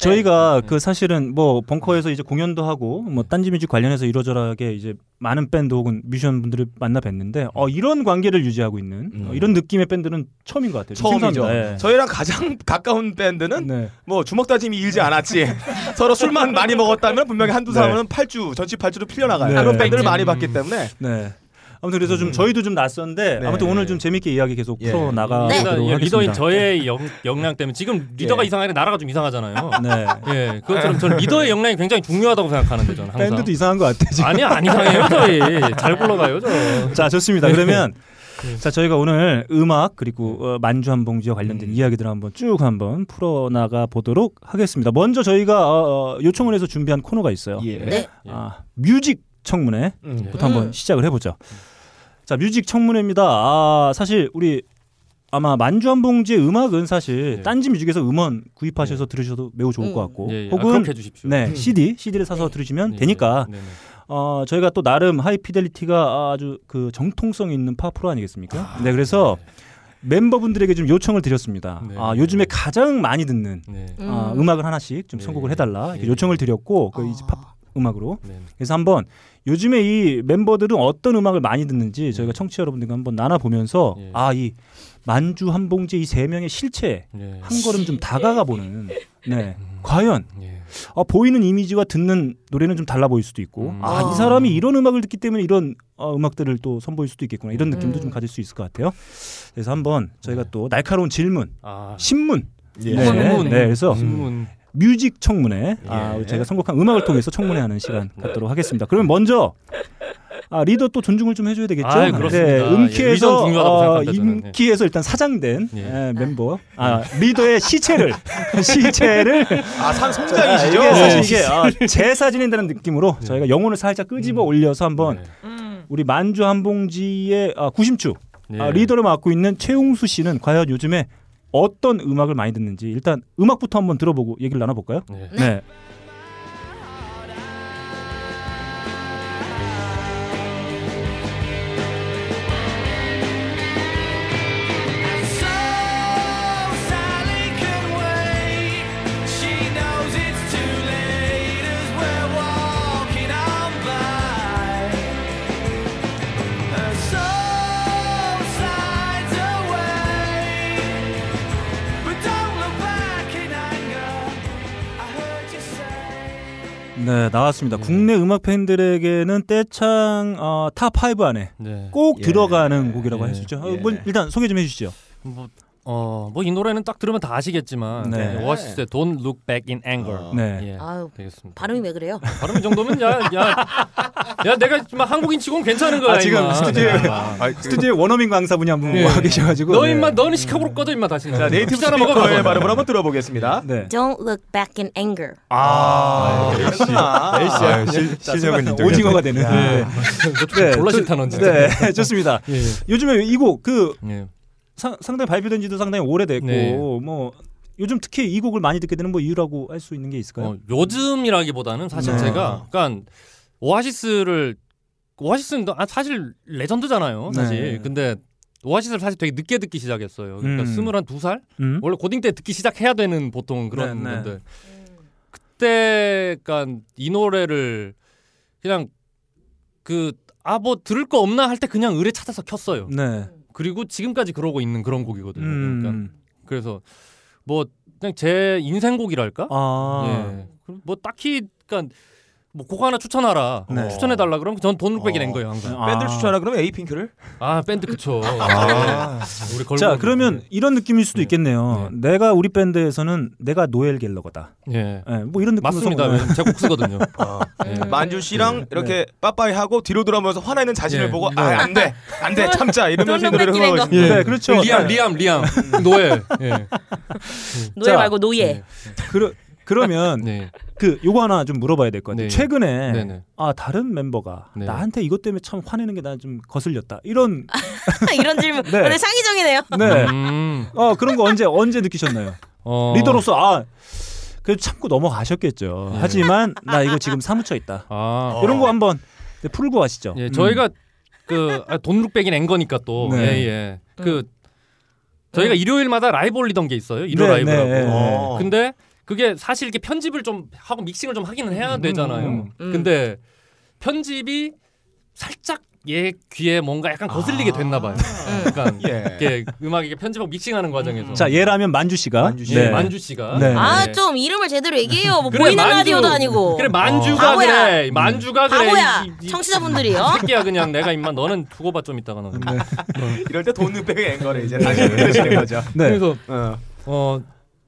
저희가 그 사실은 뭐 벙커에서 이제 공연도 하고 뭐 딴지 뮤직 관련해서 이러저러하게 이제 많은 밴드 혹은 뮤지션 분들을 만나 뵀는데 어 이런 관계를 유지하고 있는 어, 이런 느낌의 밴드는 처음인 것 같아요. 좀 처음이죠. 예. 저희랑 가장 가까운 밴드는 네. 뭐 주먹 다짐이 일지 않았지. 서로 술만 많이 먹었다면 분명히 한두 네. 사람은 팔주 전치 팔주로 풀려나가요. 네. 그런 밴드를 음. 많이 봤기 때문에 네. 아무튼 그래서 좀 저희도 좀 낯선데 네. 아무튼 오늘 좀 재밌게 이야기 계속 예. 풀어 나가도록 네. 리더, 하겠습니다. 리더인 저의 역, 역량 때문에 지금 리더가 예. 이상하게 나라가 좀 이상하잖아요. 네. 예, 그것처럼 저는 리더의 역량이 굉장히 중요하다고 생각하는데 저는 항상. 밴드도 이상한 것 같아 지금. 아니야 안 이상해요 저희 잘 굴러가요 저. 자 좋습니다. 그러면 자 저희가 오늘 음악 그리고 어, 만주 한봉지와 관련된 이야기들을 한번 쭉 한번 풀어 나가 보도록 하겠습니다. 먼저 저희가 어, 어, 요청을 해서 준비한 코너가 있어요. 예. 네. 아 뮤직 청문회부터 음. 한번 음. 시작을 해보죠. 자 뮤직 청문회입니다. 아 사실 우리 아마 만주 한 봉지의 음악은 사실 네. 딴지 뮤직에서 음원 구입하셔서 들으셔도 매우 좋을 음. 것 같고 예, 예. 아, 혹은 그렇게 해주십시오. 네 CD CD를 사서 네. 들으시면 예, 되니까 네, 네. 어 저희가 또 나름 하이피델리티가 아주 그 정통성 있는 파프로 아니겠습니까? 네 그래서 멤버분들에게 좀 요청을 드렸습니다. 네. 아 요즘에 가장 많이 듣는 네. 아, 음. 음악을 하나씩 좀 네. 선곡을 해달라 이렇게 네. 요청을 드렸고 그 아. 이제 팝 음악으로 네. 그래서 한번 요즘에 이 멤버들은 어떤 음악을 많이 듣는지 저희가 청취자 여러분들과 한번 나눠 보면서 예. 아이 만주 한 봉지 이 세 명의 실체 네. 한 걸음 좀 다가가 보는 네 음. 과연 예. 아, 보이는 이미지와 듣는 노래는 좀 달라 보일 수도 있고 음. 아이 아. 사람이 이런 음악을 듣기 때문에 이런 어, 음악들을 또 선보일 수도 있겠구나 이런 느낌도 음. 좀 가질 수 있을 것 같아요. 그래서 한번 저희가 또 날카로운 질문 아. 신문 예. 네, 신문. 네, 그래서 신문. 뮤직 청문회 아, 예. 제가 선곡한 음악을 통해서 청문회 하는 시간 갖도록 하겠습니다. 그러면 먼저 아, 리더 또 존중을 좀 해줘야 되겠죠. 그렇습니다. 네, 예, 음키에서 중요하다고 어. 인기에서 일단 사장된 예. 예, 멤버 아, 리더의 시체를 시체를 아산 아, 성장이시죠? 이게 사실 이게 아, 제사 지낸다는 느낌으로 저희가 영혼을 살짝 끄집어 올려서 한번 네. 우리 만주 한 봉지의 아, 구심추 예. 아, 리더를 맡고 있는 최웅수 씨는 과연 요즘에 어떤 음악을 많이 듣는지 일단 음악부터 한번 들어보고 얘기를 나눠볼까요? 네. 네. 나왔습니다. 예. 국내 음악 팬들에게는 떼창 어, top 5 안에 네. 꼭 예. 들어가는 곡이라고 예. 할수 있죠. 어, 예. 뭐 일단 소개 좀 해주시죠. 뭐, 어, 뭐 이 노래는 딱 들으면 다 아시겠지만 네. 네. 오아시스의 Don't Look Back in Anger. 어. 네. 예. 아유 되겠습니다. 발음이 왜 그래요? 발음 이 정도면 야, 야, 야, 내가 막 한국인 치고는 괜찮은 거야. 아, 지금 임마. 스튜디오에- 야. 아, 그- 스튜디오에 원어민 강사분이 한 분 예. 와 계셔가지고 너 네. 임마 너는 시카고로 꺼져 임마 다시. 자 native 피자 하나 먹어, speaker의. 발음을 한번 들어보겠습니다. 네. Don't look back in anger. 아, 그렇구나. 아, 실, 실력은 인정. 오징어가 되는. 네. 너 졸라 싫다 넌 진짜. 네, 좋습니다. 예. 요즘에 이 곡 그 예. 상당히 발표된 지도 상당히 오래됐고 네. 뭐 요즘 특히 이 곡을 많이 듣게 되는 뭐 이유라고 할 수 있는 게 있을까요? 어, 요즘이라기보다는 사실 네. 제가 그러니까 오아시스를 오아시스는 아, 사실 레전드잖아요. 사실. 네. 근데 오아시스를 사실 되게 늦게 듣기 시작했어요. 그러니까 음. 스물한 두 살? 음? 원래 고딩 때 듣기 시작해야 되는 보통 그런 네, 네. 건데 그때 그러니까 이 노래를 그냥 그 아 뭐 들을 거 없나 할 때 그냥 의뢰 찾아서 켰어요. 네. 그리고 지금까지 그러고 있는 그런 곡이거든요. 그러니까 음. 그래서 뭐 그냥 제 인생곡이랄까? 아. 예. 뭐 딱히 그러니까 뭐곡 하나 추천하라. 네. 추천해 달라 그러면 전 돈을 빼기 낸 거예요, 항상. 아. 밴드 를 추천하라 그러면 에이핑크를? 아, 밴드 그쵸. 아. 우리 걸고 자 그러면 이런 느낌일 수도 네. 있겠네요. 내가 우리 밴드에서는 내가 노엘 갤러거다. 예. 예, 뭐 이런 느낌 맞습니다. 왜냐면 제곡 쓰거든요. 예. 만주 씨랑 이렇게 빠빠이 하고 뒤로 돌아보면서 화나 있는 자신을 예. 보고 아 안 돼, 안 돼, 참자 이러면서 노래를 거. 있습니다. 네, 그렇죠. 리암, 리암, 리암. 예. 노엘 자, 말고 노엘. 그러, 그러면 네. 그 요거 하나 좀 물어봐야 될 것 같아요. 네. 최근에 네네. 아 다른 멤버가 네. 나한테 이것 때문에 참 화내는 게나좀 거슬렸다. 이런 이런 질문. 네. 오늘 창의적이네요. 네. 음. 어 그런 거 언제 언제 느끼셨나요? 어. 리더로서 아 그래도 참고 넘어가셨겠죠. 네. 하지만 나 이거 지금 사무쳐 있다. 아. 이런 거 한번 풀고 가시죠. 예, 음. 저희가 그 아, 돈룩백인 앵거니까 또 네. 예, 예. 그 저희가 일요일마다 라이브 올리던 게 있어요. 일요 네, 라이브라고. 네, 네. 어. 근데 그게 사실 이렇게 편집을 좀 하고 믹싱을 좀 하기는 해야 되잖아요. 음, 음. 근데 편집이 살짝 얘 귀에 뭔가 약간 거슬리게 됐나 봐요. 그러니까 예. 이게 음악 이게 편집하고 믹싱하는 과정에서. 자 얘라면 만주 씨가 만주 씨. 예, 네. 만주 씨가. 네. 아좀 이름을 제대로 얘기해요. 뭐 그래, 보이는 만주. 라디오도 아니고. 그래 만주가 바보야. 그래. 만주가 그래. 바보야. 이- 이- 청취자분들이요. 새끼야 그냥 내가 임마 너는 두고 봐좀 이따가 너. 이럴 때 돈을 빼고 앵거를 이제 다시 들으시는 거죠. 네. 그래서 어. 어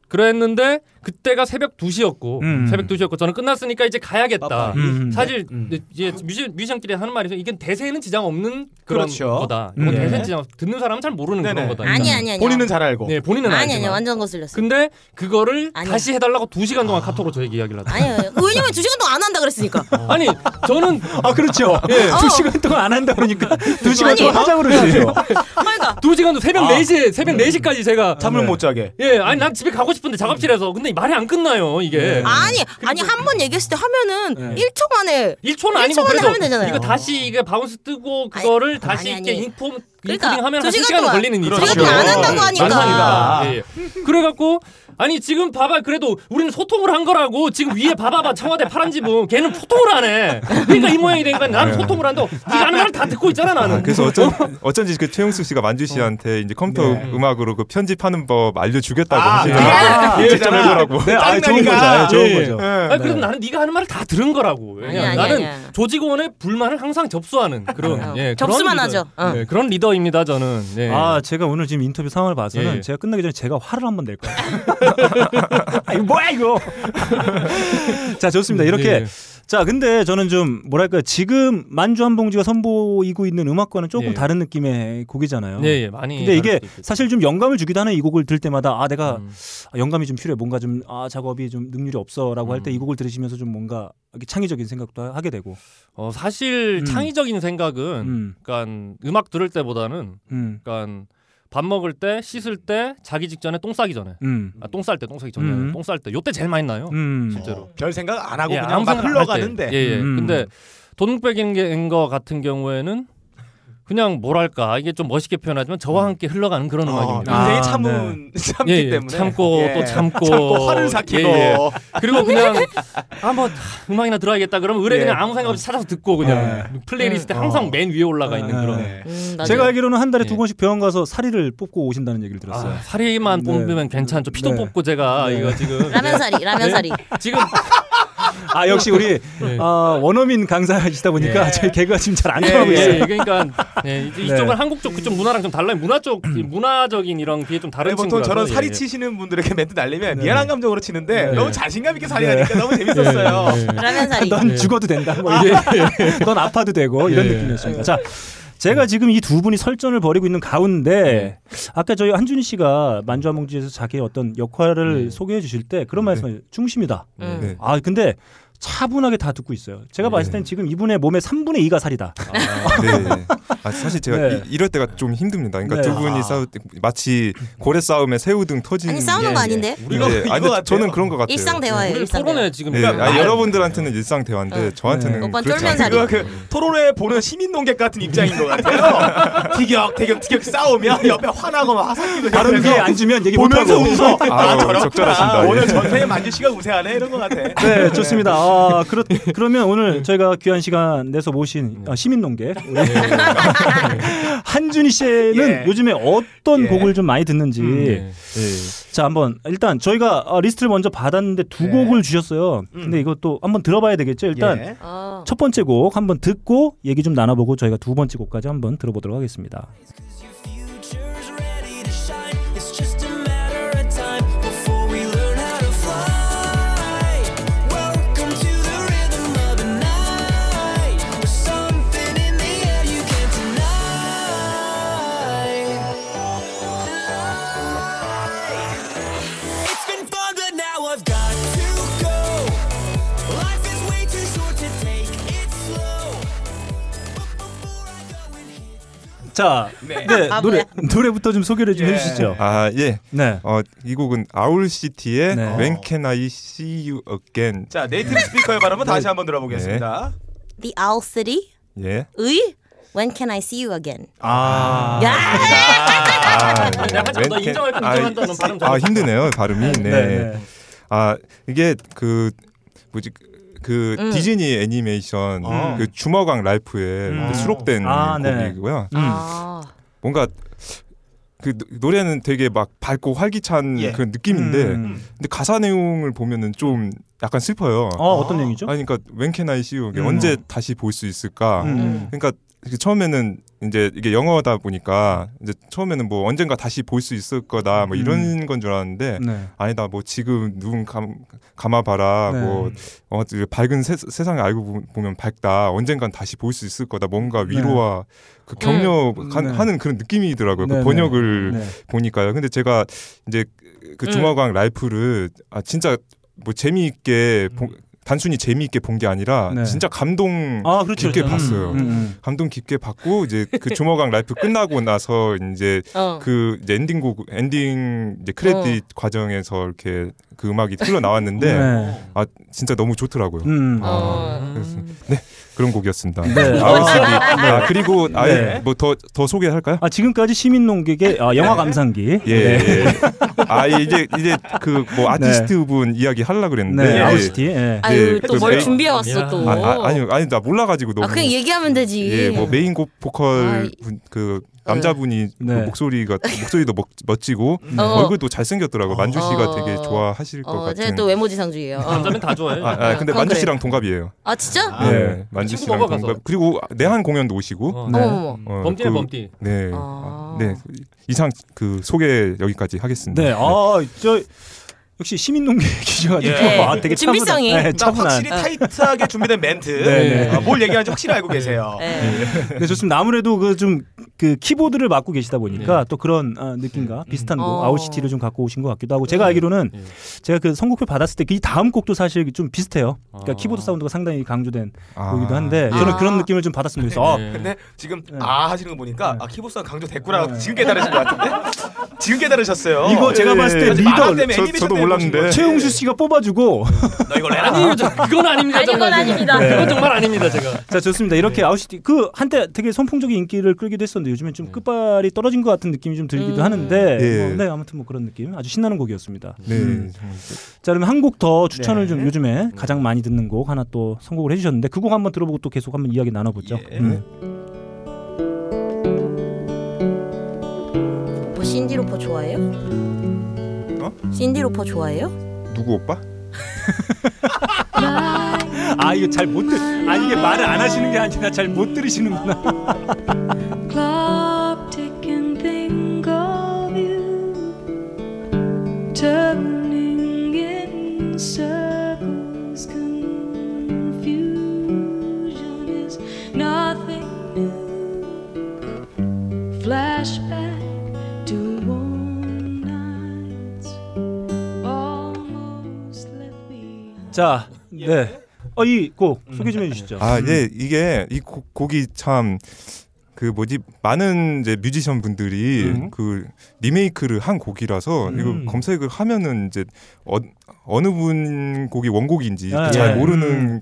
그랬는데 그때가 새벽 2시였고 음. 새벽 2시였고 저는 끝났으니까 이제 가야겠다. 빠빠이. 음. 사실 음. 이제 뮤지, 뮤지션끼리 하는 말이 있어요. 이게 대세에는 지장 없는 그런 그렇죠. 거다. 음. 이건 대세 네. 지장 듣는 사람은 잘 모르는 네네. 그런 거다. 아니 아니 아니. 본인은 잘 알고. 네 본인은 아니. 아니 완전 거슬렸어. 근데 그거를 아니야. 다시 해 달라고 2 시간 동안 카톡으로 저에게 이야기를 하다. 아니요. 왜냐면 두 시간 동안 안 한다 그랬으니까. 아니 저는 아 그렇죠. 예. 두 시간 동안 안 한다 그러니까 두 시간 아니. 동안 하자 그러죠. 그러니까 두 시간도 새벽 4시 새벽 4시까지 제가 잠을 네. 못 자게. 예 아니 난 집에 가고 싶은데 작업실에서 근데 말이 안 끝나요 이게. 네. 아니 아니 한 번 얘기했을 때 하면은 네. 1초 만에 1초는 아니고 1초 만에 그래도 하면 되잖아요. 이거 다시 이게 bounce 뜨고 그거를 아니, 다시 아니, 이렇게 아니. 인폼 그러니까 인코딩 하면 두 한 시간 2시간 동안 걸리는 일이죠. 두 시간 동안 안 한다고 하니까. 맞습니다. 예, 예. 그래갖고 아니 지금 봐봐 그래도 우리는 소통을 한 거라고 지금 위에 봐봐봐 청와대 파란 집은 걔는 소통을 안 해. 그러니까 이 모양이 된 거야. 나는 소통을 한다. 네가 하는 말다 듣고 있잖아 나는. 아, 그래서 어쩐, 어쩐지 그 최용수 씨가 만주 씨한테 이제 컴퓨터 네. 음악으로 그 편집하는 법 알려주겠다고 아, 하시는 아, 거. 예, 좀 해보라고. 네, 아, 좋은. 아, 좋은 예. 거죠. 아니, 그래도 나는 네가 하는 말을 다 들은 거라고. 아니, 아니, 나는 아니야. 조직원의 불만을 항상 접수하는 그런 어, 예, 접수만 그런 리더, 하죠. 어. 예, 그런 리더입니다 저는. 예. 아 제가 오늘 지금 인터뷰 상황을 봐서는 예. 제가 끝나기 전에 제가 화를 한번 낼 거예요. 아, 이거 뭐야 이거? 자 좋습니다. 이렇게 예. 자 근데 저는 좀 뭐랄까 지금 만주 한 봉지가 선보이고 있는 음악과는 조금 예. 다른 느낌의 곡이잖아요. 예, 예, 많이. 근데 이게. 사실 좀 영감을 주기도 하는 이 곡을 들을 때마다 아 내가 음. 아, 영감이 좀 필요해 뭔가 좀 아 작업이 좀 능률이 없어라고 할때이 음. 곡을 들으시면서 좀 뭔가 창의적인 생각도 하- 하게 되고 어, 사실 음. 창의적인 생각은 음, 그러니까 음악 들을 때보다는 음, 그러니까 밥 먹을 때 씻을 때 자기 직전에 똥 싸기 전에 음, 아, 똥쌀 때 똥 싸기 전에 음. 똥쌀 때 요때 제일 많이 나요 음. 실제로 별 생각 안 하고 예, 그냥 막. 흘러가는데. 예, 예. 음. 근데 돈백인 거 같은 경우에는 그냥 뭐랄까 이게 좀 멋있게 표현하지만 저와 함께 흘러가는 그런 어, 음악입니다. 아, 인생이 참은 참기 예, 예. 때문에 참고 예. 또 참고, 참고 화를 삭히고 예, 예. 그리고 그냥 아뭐 음악이나 들어야겠다 그러면 의뢰 예. 그냥 아무 생각 없이 찾아서 듣고 그냥 플레이리스트 에 항상 맨 위에 올라가 있는 어. 그런 네. 음, 맞아요. 제가 알기로는 한 달에 예. 두 번씩 병원 가서 사리를 뽑고 오신다는 얘기를 들었어요. 아, 사리만 네. 뽑으면 괜찮죠. 피도 네. 뽑고 제가 네. 이거 지금 라면 사리 라면 사리. 지금 아 역시 우리 네. 어, 원어민 강사이시다 보니까 예. 저희 개그가 지금 잘안 예, 통하고 예, 있어요. 예, 그러니까 예, 이제 네. 이쪽은 한국 쪽 그쪽 문화랑 좀 달라요. 문화 쪽이 문화적인 이런 게좀 다른 아니, 보통 저런 예, 사리 예. 치시는 분들에게 멘트 날리면 네. 미안한 감정으로 치는데 네. 너무 자신감 있게 살이 하니까 너무 재밌었어요. 예, 예. 라면 사리. 넌 예. 죽어도 된다. 뭐 이게 넌 아파도 되고 이런 예. 느낌이었습니다. 자, 제가 지금 이 두 분이 설전을 벌이고 있는 가운데 아까 저희 한준희 씨가 만주아몽지에서 자기의 어떤 역할을 네. 소개해 주실 때 그런 말씀을 중심이다. 음. 네. 아 근데 차분하게 다 듣고 있어요. 제가 봤을 땐 지금 이분의 몸의 3분의 2가 살이다. 네. 아, 사실 제가 네. 이, 럴 때가 좀 힘듭니다. 그러니까 네. 두 분이 아. 싸우 마치 고래 싸움에 새우등 터진 아니 싸우는 예, 거 예. 아닌데? 이거 네. 이거 아니, 같아요. 저는 그런 것 같아요. 일상 대화예요. 일상 토론회 대화. 지금 네. 그러니까 아, 말- 여러분들한테는 일상 대화인데 응. 저한테는 네. 오빠 쫄면. 살이. 그 토론회 보는 시민 농객 같은 입장인 것 같아요. 티격 티격 티격 싸우면 옆에 화나고 막 화살기도 바로 위에 앉으면 얘기 보면서. 웃어. 아. 적절하십니다. 오늘 예. 전생에 만주 씨가 우세하네 이런 것 같아. 네, 좋습니다. 아, 그렇, 그러면 오늘 저희가 귀한 시간 내서 모신 어, 시민농객 우리 한준희 씨는 예. 요즘에 어떤 예. 곡을 좀 많이 듣는지 네. 자 한번 일단 저희가 어, 리스트를 먼저 받았는데 두 네. 곡을 주셨어요. 근데 음. 이것도 한번 들어봐야 되겠죠. 일단 예. 어. 첫 번째 곡 한번 듣고 얘기 좀 나눠보고 저희가 두 번째 곡까지 한번 들어보도록 하겠습니다. 자, 네. 네, 아, 노래 노래부터 좀 소개를 좀 예. 해주시죠. 아 예. 네. 어, 이 곡은 아울 시티의 네. When Can I See You Again. 자 네이티브 스피커의 발음은 다시 한번 들어보겠습니다. The Owl City. 예. 의 When can I see you again? 아, 야! 아, 너 When Can- 인정할 건 아, 인정한다. 발음 아. 힘드네요 발음이. 네. 네. 아 이게 그 뭐지 그 음. 디즈니 애니메이션 어. 그 주먹왕 랄프에 음. 그 수록된 아, 네. 곡이고요. 음. 아. 뭔가 그 노- 노래는 되게 막 밝고 활기찬 예. 그런 느낌인데 음. 근데 가사 내용을 보면은 좀 약간 슬퍼요. 어, 어떤 얘기죠? 아니 그러니까 When Can I See You? 음. 언제 다시 볼 수 있을까? 음. 그러니까 그 처음에는 이제 이게 영어다 보니까 이제 처음에는 뭐 언젠가 다시 볼 수 있을 거다 뭐 이런 건줄 알았는데 네. 아니다 뭐 지금 눈 감, 감아봐라 네. 뭐 어, 밝은 세, 세상을 알고 보- 보면 밝다 언젠간 다시 볼 수 있을 거다 뭔가 위로와 그 격려 음. 한- 네. 하는 그런 느낌이더라고요 네, 그 번역을 네. 보니까요 근데 제가 이제 그 주먹왕 랄프를 아 진짜 뭐 재미있게 보- 단순히 재미있게 본 게 아니라 네. 진짜 감동 아, 그렇죠. 깊게 그렇죠. 봤어요. 음, 음, 감동 깊게 받고 이제 그 주먹왕 랄프 끝나고 나서 이제 어. 그 이제 엔딩곡 엔딩 이제 크레딧 과정에서 이렇게 그 음악이 흘러 나왔는데 네. 아 진짜 너무 좋더라고요. 음. 어. 그래서 네 그런 곡이었습니다. 네. 아, 아, 그리고 아예 네. 뭐더 더 소개할까요? 아, 지금까지 시민논객의 아, 영화 감상기. 예, 예. 아 이제 이제 그 뭐 아티스트 분 이야기 하려고 그랬는데 네, 예. Owl City. 예. 아유 그또뭘 메인- 준비해 왔어 야. 또. 아, 아, 아니 아니 나 몰라가지고 너무 아, 그냥 얘기하면 되지. 예, 뭐 메인 곡 보컬. 분, 그 남자분이 네. 그 목소리가 목소리도 멋, 멋지고 어. 얼굴도 잘생겼더라고요. 만쥬 씨가 어. 되게 좋아하실 것 어, 같은. 제가 또 외모지상주의예요. 어. 남자면 다 좋아해. 아, 아, 근데 만쥬 그래. 씨랑 동갑이에요. 아 진짜? 아, 네, 만쥬 씨랑. 동갑. 그리고 내한 공연도 오시고. 어. 네. 어머머. 어, 범띠네 그- 범띠. 네, 아. 네 이상 그 소개 여기까지 하겠습니다. 네. 아, 저 역시 시민논객이셔가지고 예. 아, 되게 준비성이. 차분한, 네, 나 차분한. 확실히 타이트하게 준비된 멘트. 네, 네. 아, 뭘 얘기하는지 확실히 알고 계세요. 네. 네, 좋습니다. 아무래도 그 좀 그 키보드를 맡고 계시다 보니까 또 그런 아, 느낌과 비슷한 곡 어. Owl City를 좀 갖고 오신 것 같기도 하고 제가 알기로는 예. 제가 그 선곡표 받았을 때이 다음 곡도 사실 좀 비슷해요. 그러니까 아. 키보드 사운드가 상당히 강조된 아. 곡이기도 한데 저는 아. 그런 느낌을 좀 받았습니다. 그래서 아, 네. 근데 지금 네. 아 하시는 거 보니까 네. 아, 키보드가 강조됐구나 네. 지금 깨달으신 것 같은데 지금 깨달으셨어요. 이거 제가 예, 봤을 때 예. 리더 때문에 저- 저도 몰랐는데. 최용수 씨가 뽑아주고 너 이거 내라. 아니요, 저 그건 아닙니다. 아니, 그건. 아닙니다. 그건 정말 아닙니다, 제가. 자 좋습니다. 이렇게 Owl City 그 한때 되게 선풍적인 인기를 끌기도 했었는데 요즘엔 좀 끗발이 떨어진 것 같은 느낌이 좀 들기도 음. 하는데 예. 뭐, 네 아무튼 뭐 그런 느낌 아주 신나는 곡이었습니다. 네, 음. 정말. 자 그러면 한 곡 더 추천을 네. 좀 요즘에 가장 많이 듣는 곡 하나 또 선곡을 해주셨는데 그 곡 한번 들어보고 또 계속 한번 이야기 나눠보죠. 예. 음. 뭐 신디 로퍼 좋아해요? 어? 신디 로퍼 좋아해요? 누구 오빠? 아 이거 잘 못 들. 아 이게 말을 안 하시는 게 아니라 잘 못 들으시는구나. clock ticking think of you turning in circles confusion is nothing new flashback to warm nights almost left behind 자, 네. 어 이 곡 소개 좀 해주시죠. 아, 예, 이게 이 곡, 곡이 참 그 뭐지 많은 이제 뮤지션 분들이 음. 그 리메이크를 한 곡이라서 음. 이거 검색을 하면은 이제 어, 어느 분 곡이 원곡인지 아, 잘 예. 모르는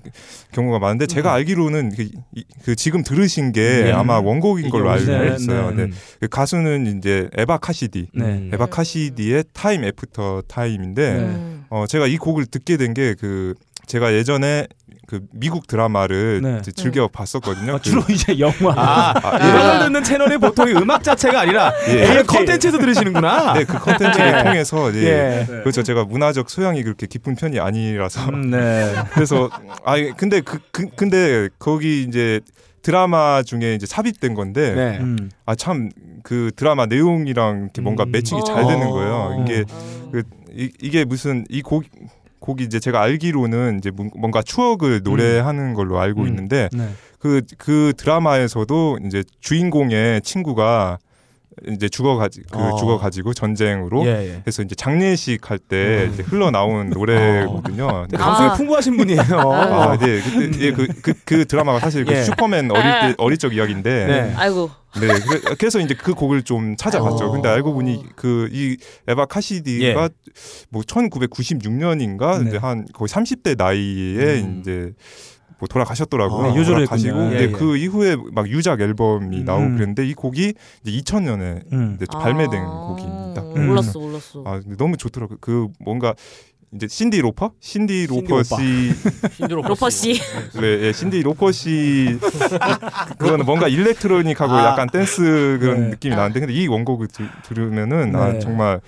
경우가 많은데 제가 알기로는 그, 이- 그 지금 들으신 게 네. 아마 원곡인 걸로 알고 네, 있어요. 네. 네. 그 가수는 이제 에바 카시디. 네. 에바 카시디의 Time After Time인데 네. 어 제가 이 곡을 듣게 된 게 그 제가 예전에 그 미국 드라마를 네. 즐겨 봤었거든요. 아, 그- 주로 이제 영화. 아, 아, 예. 음악을 듣는 채널이 보통 이 음악 자체가 아니라 예. 컨텐츠에서 들으시는구나. 네, 그 컨텐츠를 예. 통해서 예. 예. 그렇죠. 제가 문화적 소양이 그렇게 깊은 편이 아니라서 음, 네. 그래서 아 근데 그, 그 근데 거기 이제 드라마 중에 이제 삽입된 건데 네. 음. 아참 그 드라마 내용이랑 이렇게 뭔가 음. 매칭이 어. 잘 되는 거예요. 이게 어. 그 이, 이게 무슨 이곡 곡이 이제 제가 알기로는 이제 뭔- 뭔가 추억을 노래하는 걸로 알고 음. 있는데 네. 그그 드라마에서도 이제 주인공의 친구가 이제 죽어 가지 그 어. 죽어 가지고 전쟁으로 예, 예. 그래서 이제 장례식 할때 이제 흘러 나온 노래거든요. 네, 네. 감성이 아. 풍부하신 분이에요. 아, 네. 그때 예, 그, 그, 그 드라마가 사실 그 예. 슈퍼맨 어릴 때 어릴 적 이야기인데 네. 아이고 네, 그래- 그래서 이제 그 곡을 좀 찾아봤죠. 어. 근데 알고 보니 그 이 에바 카시디가 예. 뭐 1996년인가 네. 이제 한 거의 30대 나이에 음. 이제 뭐 돌아가셨더라고요. 네, 요절을 돌아가시고 했군요. 근데 예, 예. 그 이후에 막 유작 앨범이 음. 나오고 그랬는데 이 곡이 이제 2000년에 음. 이제 발매된 아, 곡입니다. 음. 몰랐어 몰랐어 아, 근데 너무 좋더라고요. 그 뭔가 이제 신디 로퍼? 신디 신디 로퍼. 씨 신드로 로퍼 씨 네, 예, 신디 로퍼 씨 그거는 뭔가 electronic하고 아. 약간 댄스 그런 네. 느낌이 나는데 근데 이 원곡을 들, 들으면은 아 네. 정말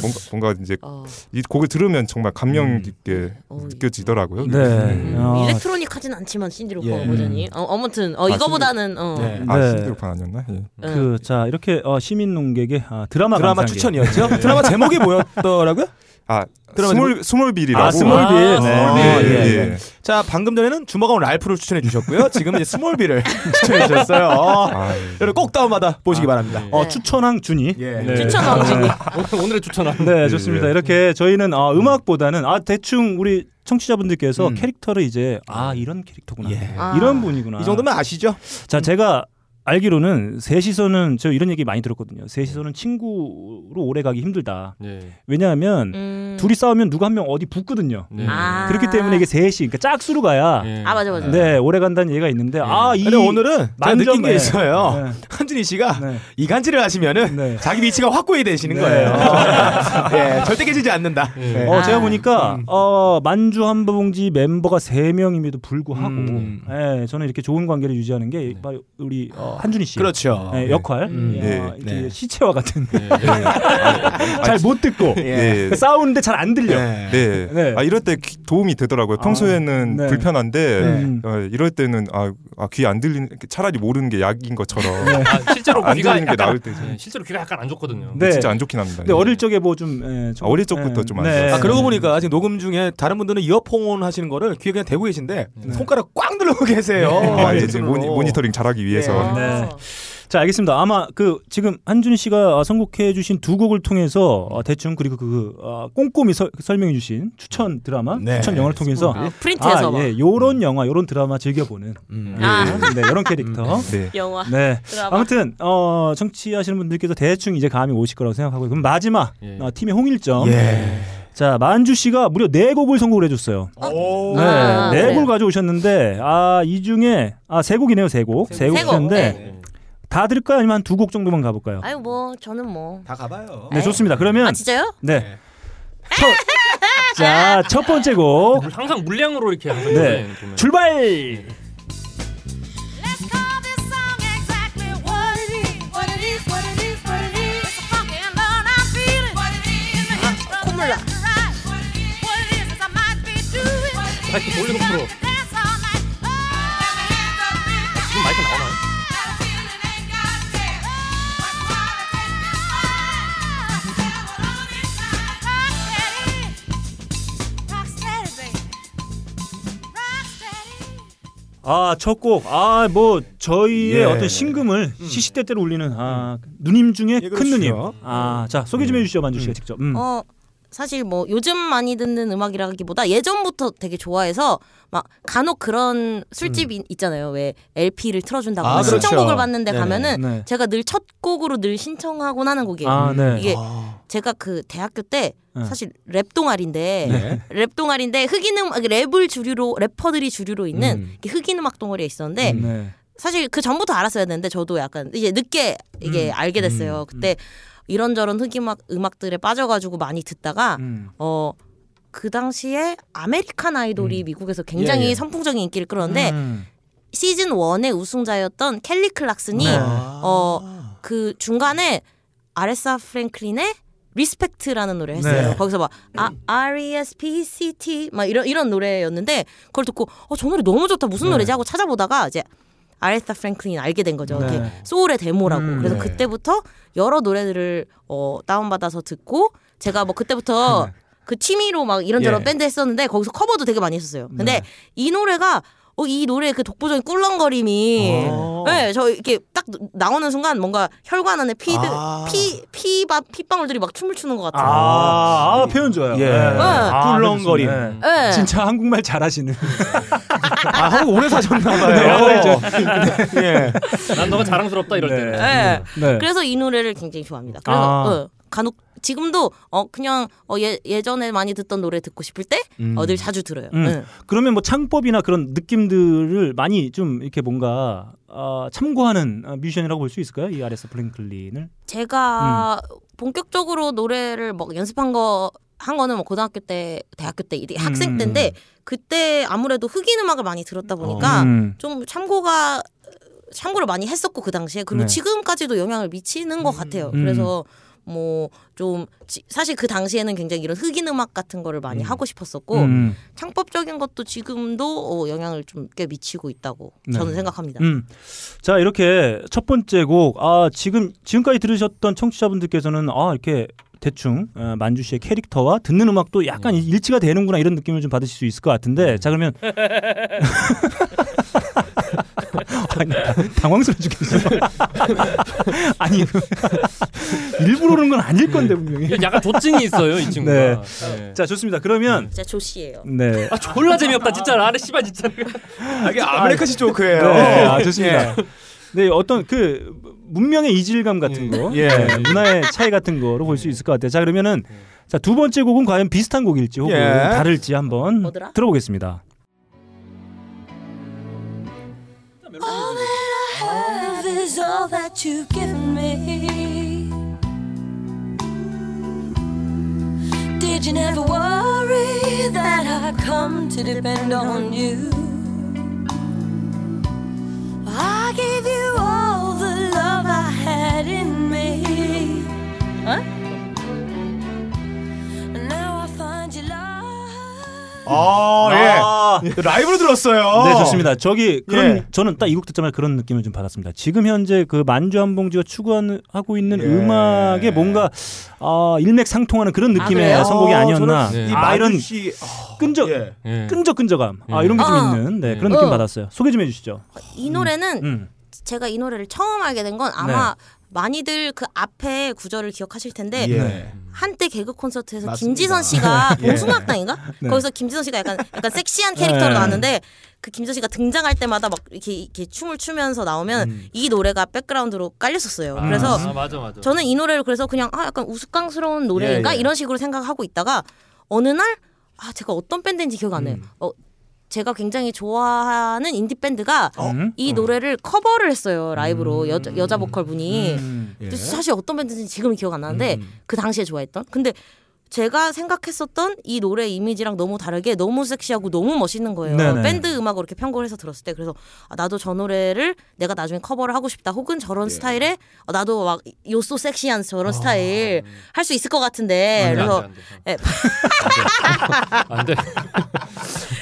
뭔가 뭔가 이제 어. 이 곡을 들으면 정말 감명 음. 깊게 어, 느껴지더라고요. 네. 음, 어, electronic 하진 않지만 신디로퍼 예. 버전이 어, 아무튼 어, 아, 이거보다는 어. 네. 아 네. 신디 로퍼 아니었나? 예. 응. 그, 자, 이렇게 어, 시민 논객의 아, 드라마 드라마 감상기. 추천이었죠. 드라마 제목이 뭐였더라고요? 아 드라마 스몰 스몰빌이라고. 아, 스몰빌. 아, 네. 스몰빌. 예, 예, 예, 예. 자, 방금 전에는 주먹왕 랄프를 추천해 주셨고요. 지금은 이제 스몰빌을 추천해 주셨어요. 어, 아, 여러분 꼭 다운받아 보시기 바랍니다. 어, 네. 추천왕 준이. 예. 네. 추천왕 준이. 오늘- 오늘의 추천왕. 네, 좋습니다. 예. 이렇게 저희는 어, 음악보다는 아 대충 우리 청취자분들께서 음. 캐릭터를 이제 아 이런 캐릭터구나 예. 아. 이런 분이구나 이 정도면 아시죠? 자 제가 알기로는 셋이서는 저 이런 얘기 많이 들었거든요 셋이서는 친구로 오래 가기 힘들다 예. 왜냐하면 음. 둘이 싸우면 누가 한 명 어디 붙거든요 네. 아. 그렇기 때문에 이게 셋이 그러니까 짝수로 가야 예. 아 맞아 맞아. 네 오래 간다는 얘기가 있는데 아이 근데 오늘은 제가 느낀 게 있어요. 네. 한준희 씨가 네. 이간질을 하시면은 네. 자기 위치가 확고히 되시는 네. 거예요. 예, 절대 깨지지 않는다. 어, 아. 제가 보니까 음. 어, 만주 한보봉지 멤버가 세 명임에도 불구하고 음. 예, 저는 이렇게 좋은 관계를 유지하는 게 우리 어, 한준희 씨 그렇죠. 예, 역할 음. 예, 네. 어, 네. 시체와 같은 예. 잘못 듣고 네. 싸우는데 잘 안 들려. 네. 네. 네. 아 이럴 때 귀- 도움이 되더라고요. 평소에는 네. 불편한데 음. 어, 이럴 때는 아귀 안 들리는 차라리 모르는 게 약인 것처럼 아, 실제로 안 귀가 들리는 게 나을 때죠. 예, 실제로 귀가 약간 안 좋거든요. 네. 진짜 안 좋긴 합니다. 근데 어릴 적에 뭐좀 예, 좀- 아, 어릴 적부터 예, 좀안 네. 좋았어요. 아 그러고 보니까 지금 녹음 중에 다른 분들은 이어폰 하시는 거를 귀에 그냥 대고 계신데 손가락 꽉 누르고 계세요. 아, 예, 이제 모니. 모니터링 잘하기 위해서 예. 네. 자 알겠습니다. 아마 그 지금 한준희 씨가 어, 선곡해 주신 두 곡을 통해서 어, 대충 그리고 그 어, 꼼꼼히 서- 설명해 주신 추천 드라마, 네. 추천 영화를 통해서 아, 프린트해서 아, 막. 예, 요런 영화, 요런 드라마 즐겨 보는 음. 아. 네, 이런 캐릭터. 네. 영화 네. 드라마. 아무튼 어, 청취하시는 분들께서 대충 이제 감이 오실 거라고 생각하고 그럼 마지막 예. 어, 팀의 홍일점. 예. 자 만주 씨가 무려 네 곡을 선곡을 해줬어요. 오. 네, 아, 네? 곡을 가져오셨는데 아 이 중에 아세 곡이네요, 세 곡. 세곡세 곡, 주셨는데 네. 다 들을까요? 아니면 한 두 곡 정도만 가볼까요? 아유 뭐 저는 뭐. 다 가봐요. 네, 좋습니다. 그러면 아 진짜요? 네. 첫, 자, 첫 번째 곡 물- 항상 물량으로 이렇게 네. 출발. 마이크 돌리고 풀어. 지금 마이크 나오나요? 아, 첫 곡. 아, 뭐 저희의 예. 어떤 신금을 음. 시시때때로 울리는 아, 누님 중에 예, 큰 누님. 아, 자, 소개 좀해 음. 주시죠, 만주 씨가 음. 직접. 음. 어, 사실 뭐 요즘 많이 듣는 음악이라기보다 예전부터 되게 좋아해서 막 간혹 그런 술집 이 있잖아요. 왜 LP를 틀어준다거나 아, 그렇죠. 신청곡을 받는데 네네. 가면은 네. 제가 늘 첫 곡으로 늘 신청하곤 하는 곡이에요. 아, 네. 이게 아. 제가 그 대학교 때 네. 사실 랩 동아리인데 네. 랩 동아리인데 흑인 음악 랩을 주류로 래퍼들이 주류로 있는 음. 흑인 음악 동아리에 있었는데 네. 사실 그 전부터 알았어야 되는데 저도 약간 이제 늦게 이게 알게 됐어요. 그때 이런저런 흑인 음악 음악들에 빠져가지고 많이 듣다가 음. 어 그 당시에 아메리칸 아이돌이 미국에서 굉장히 예, 예. 선풍적인 인기를 끌었는데 음. 시즌 1의 우승자였던 켈리 클락슨이 네. 어그 중간에 아레사 프랭클린의 Respect라는 노래 했어요. 네. 거기서 막 아, R E S P C T 막 이런 이런 노래였는데 그걸 듣고 어 저 노래 너무 좋다 무슨 네. 노래지 하고 찾아보다가 이제 아레사 프랭클린 알게 된 거죠. 네. 소울의 대모라고. 음, 그래서 네. 그때부터 여러 노래들을 어 다운받아서 듣고 제가 뭐 그때부터 그 취미로 막 이런저런 예. 밴드 했었는데 거기서 커버도 되게 많이 했었어요. 근데 네. 이 노래가 어, 이 노래의 그 독보적인 꿀렁거림이 어. 네, 저 이렇게 딱 나오는 순간 뭔가 혈관 안에 피드 아. 피 피바 핏방울들이 막 춤을 추는 것 같아요. 아, 아, 표현 좋아요. 예. 아, 꿀렁거림. 네. 네. 진짜 한국말 잘하시는. 아, 한국 오래 사셨나 네, 봐요. 오래죠. 예. 난 너가 자랑스럽다 이럴 네. 때는. 네. 네. 그래서 이 노래를 굉장히 좋아합니다. 그래서 아. 어, 간혹 지금도 어 그냥 어, 예, 예전에 많이 듣던 노래 듣고 싶을 때 어, 늘 자주 들어요. 음. 네. 그러면 뭐 창법이나 그런 느낌들을 많이 좀 이렇게 뭔가 어, 참고하는 어, 뮤지션이라고 볼 수 있을까요? 이 아레스 플랭클린을. 제가 음. 본격적으로 노래를 뭐 연습한 거 한 거는 뭐 고등학교 때, 대학교 때, 학생 음. 때인데 그때 아무래도 흑인 음악을 많이 들었다 보니까 음. 좀 참고가 참고를 많이 했었고 그 당시에 그리고 네. 지금까지도 영향을 미치는 것 같아요. 음. 그래서 뭐 좀 사실 그 당시에는 굉장히 이런 흑인 음악 같은 거를 많이 하고 싶었었고 음. 창법적인 것도 지금도 어, 영향을 좀 꽤 미치고 있다고 네. 저는 생각합니다. 음. 자 이렇게 첫 번째 곡, 아 지금 지금까지 들으셨던 청취자분들께서는 아 이렇게 대충 어, 만주 씨의 캐릭터와 듣는 음악도 약간 네. 일치가 되는구나 이런 느낌을 좀 받으실 수 있을 것 같은데, 자 그러면 아니, 당황스러워 죽겠어요. 아니 일부러 그런 건 아닐 건데 분명히. 약간 조증이 있어요 이 친구가. 네. 네. 자 좋습니다. 그러면 진짜 조씨예요. 네. 아 졸라 재미없다 진짜. 아래 씨발 진짜. 아, 이게 아메리카시 조크예요. 네, 아, 좋습니다. 예. 네, 어떤 그 문명의 이질감 같은 거, 예. 네, 문화의 차이 같은 거로 볼 수 있을 것 같아요. 자, 그러면은 자, 두 번째 곡은 과연 비슷한 곡일지 혹은 예. 다를지 한번 뭐더라? 들어보겠습니다. All that I have is all that you've given me. Did you never worry that I'd come to depend on you? I gave you 아, 아. 예. 라이브로 들었어요. 네, 좋습니다. 저기 그런 예. 저는 딱 이 곡 듣자마자 그런 느낌을 좀 받았습니다. 지금 현재 그 만주 한봉지가 추구하고 있는 예. 음악에 뭔가 아, 일맥상통하는 그런 느낌의 그래요? 선곡이 어, 아니었나. 이 아, 이런 씨, 아, 끈적 예. 예. 끈적끈적함. 아, 예. 이런 게좀 아. 있는 네, 그런 예. 느낌 어. 받았어요. 소개 좀 해주시죠. 이 노래는 음. 제가 이 노래를 처음 알게 된 건 아마 많이들 그 앞에 구절을 기억하실 텐데 예. 한때 개그 콘서트에서 맞습니다. 김지선 씨가 예. 봉숭아학당인가? 네. 거기서 김지선 씨가 약간 약간 섹시한 캐릭터로 네. 나왔는데 그 김지선 씨가 등장할 때마다 막 이렇게, 이렇게 춤을 추면서 나오면 음. 이 노래가 백그라운드로 깔렸었어요. 그래서 아, 맞아 맞아. 저는 이 노래를 그래서 그냥 아 약간 우스꽝스러운 노래인가 예, 예. 이런 식으로 생각하고 있다가 어느 날 아 제가 어떤 밴드인지 기억 안 나요. 음. 어 제가 굉장히 좋아하는 인디 밴드가 음? 이 노래를 커버를 했어요 라이브로 여자 여자 보컬 분이. 음. 예. 사실 어떤 밴드인지 지금 은 기억 안 나는데 음. 그 당시에 좋아했던. 근데 제가 생각했었던 이 노래 이미지랑 너무 다르게 너무 섹시하고 너무 멋있는 거예요. 네네. 밴드 음악으로 이렇게 편곡을 해서 들었을 때 그래서 아, 나도 저 노래를 내가 나중에 커버를 하고 싶다. 혹은 저런 스타일의 어, 나도 막 요소 섹시한 저런 스타일 할 수 있을 것 같은데 안 돼, 그래서 안 돼, 예, 안 돼. 안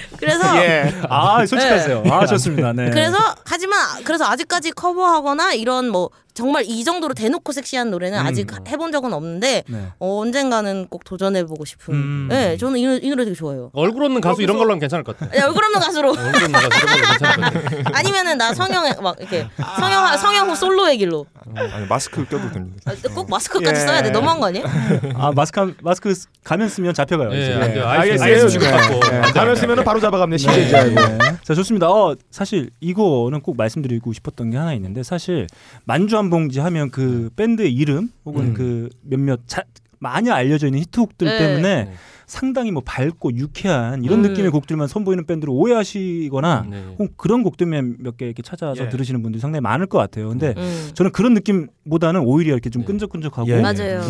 돼. 그래서 예. 아 솔직하세요. 아 좋습니다. 네. 그래서 하지만 그래서 아직까지 커버하거나 이런 뭐 정말 이 정도로 대놓고 섹시한 노래는 음. 아직 해본 적은 없는데 네. 어, 언젠가는 꼭 도전해보고 싶은. 음. 네, 저는 이, 노- 이 노래 되게 좋아해요. 얼굴 없는 가수 이런 걸로 하면 괜찮을 것 같아. 야, 얼굴 없는 가수로. 얼굴 없는 가수 이런 걸로 괜찮을 것 같아. 아니면은 나 성형 막 이렇게 성형 성형 후 솔로의 길로. 아니 마스크 껴도 됩니다. 아, 꼭 마스크까지 예. 써야 돼. 너무한 거 아니에요? 아 마스크 마스크 쓰- 가면 쓰면 잡혀가요. 예, 돼요. 알겠어요. 아이스 주고받고. 네. 가면 쓰면 바로 잡아갑니다. 신뢰지 네. 알고. 자 좋습니다. 어 사실 이거는 꼭 말씀드리고 싶었던 게 하나 있는데 사실 만주 한 봉지 하면 그 밴드의 이름 혹은 음. 그 몇몇 자, 많이 알려져 있는 히트곡들 네. 때문에 네. 상당히 뭐 밝고 유쾌한 이런 음. 느낌의 곡들만 선보이는 밴드로 오해하시거나 네. 혹은 그런 곡들만 몇 개 이렇게 찾아서 예. 들으시는 분들이 상당히 많을 것 같아요. 근데 음. 저는 그런 느낌보다는 오히려 이렇게 좀 네. 끈적끈적하고 예.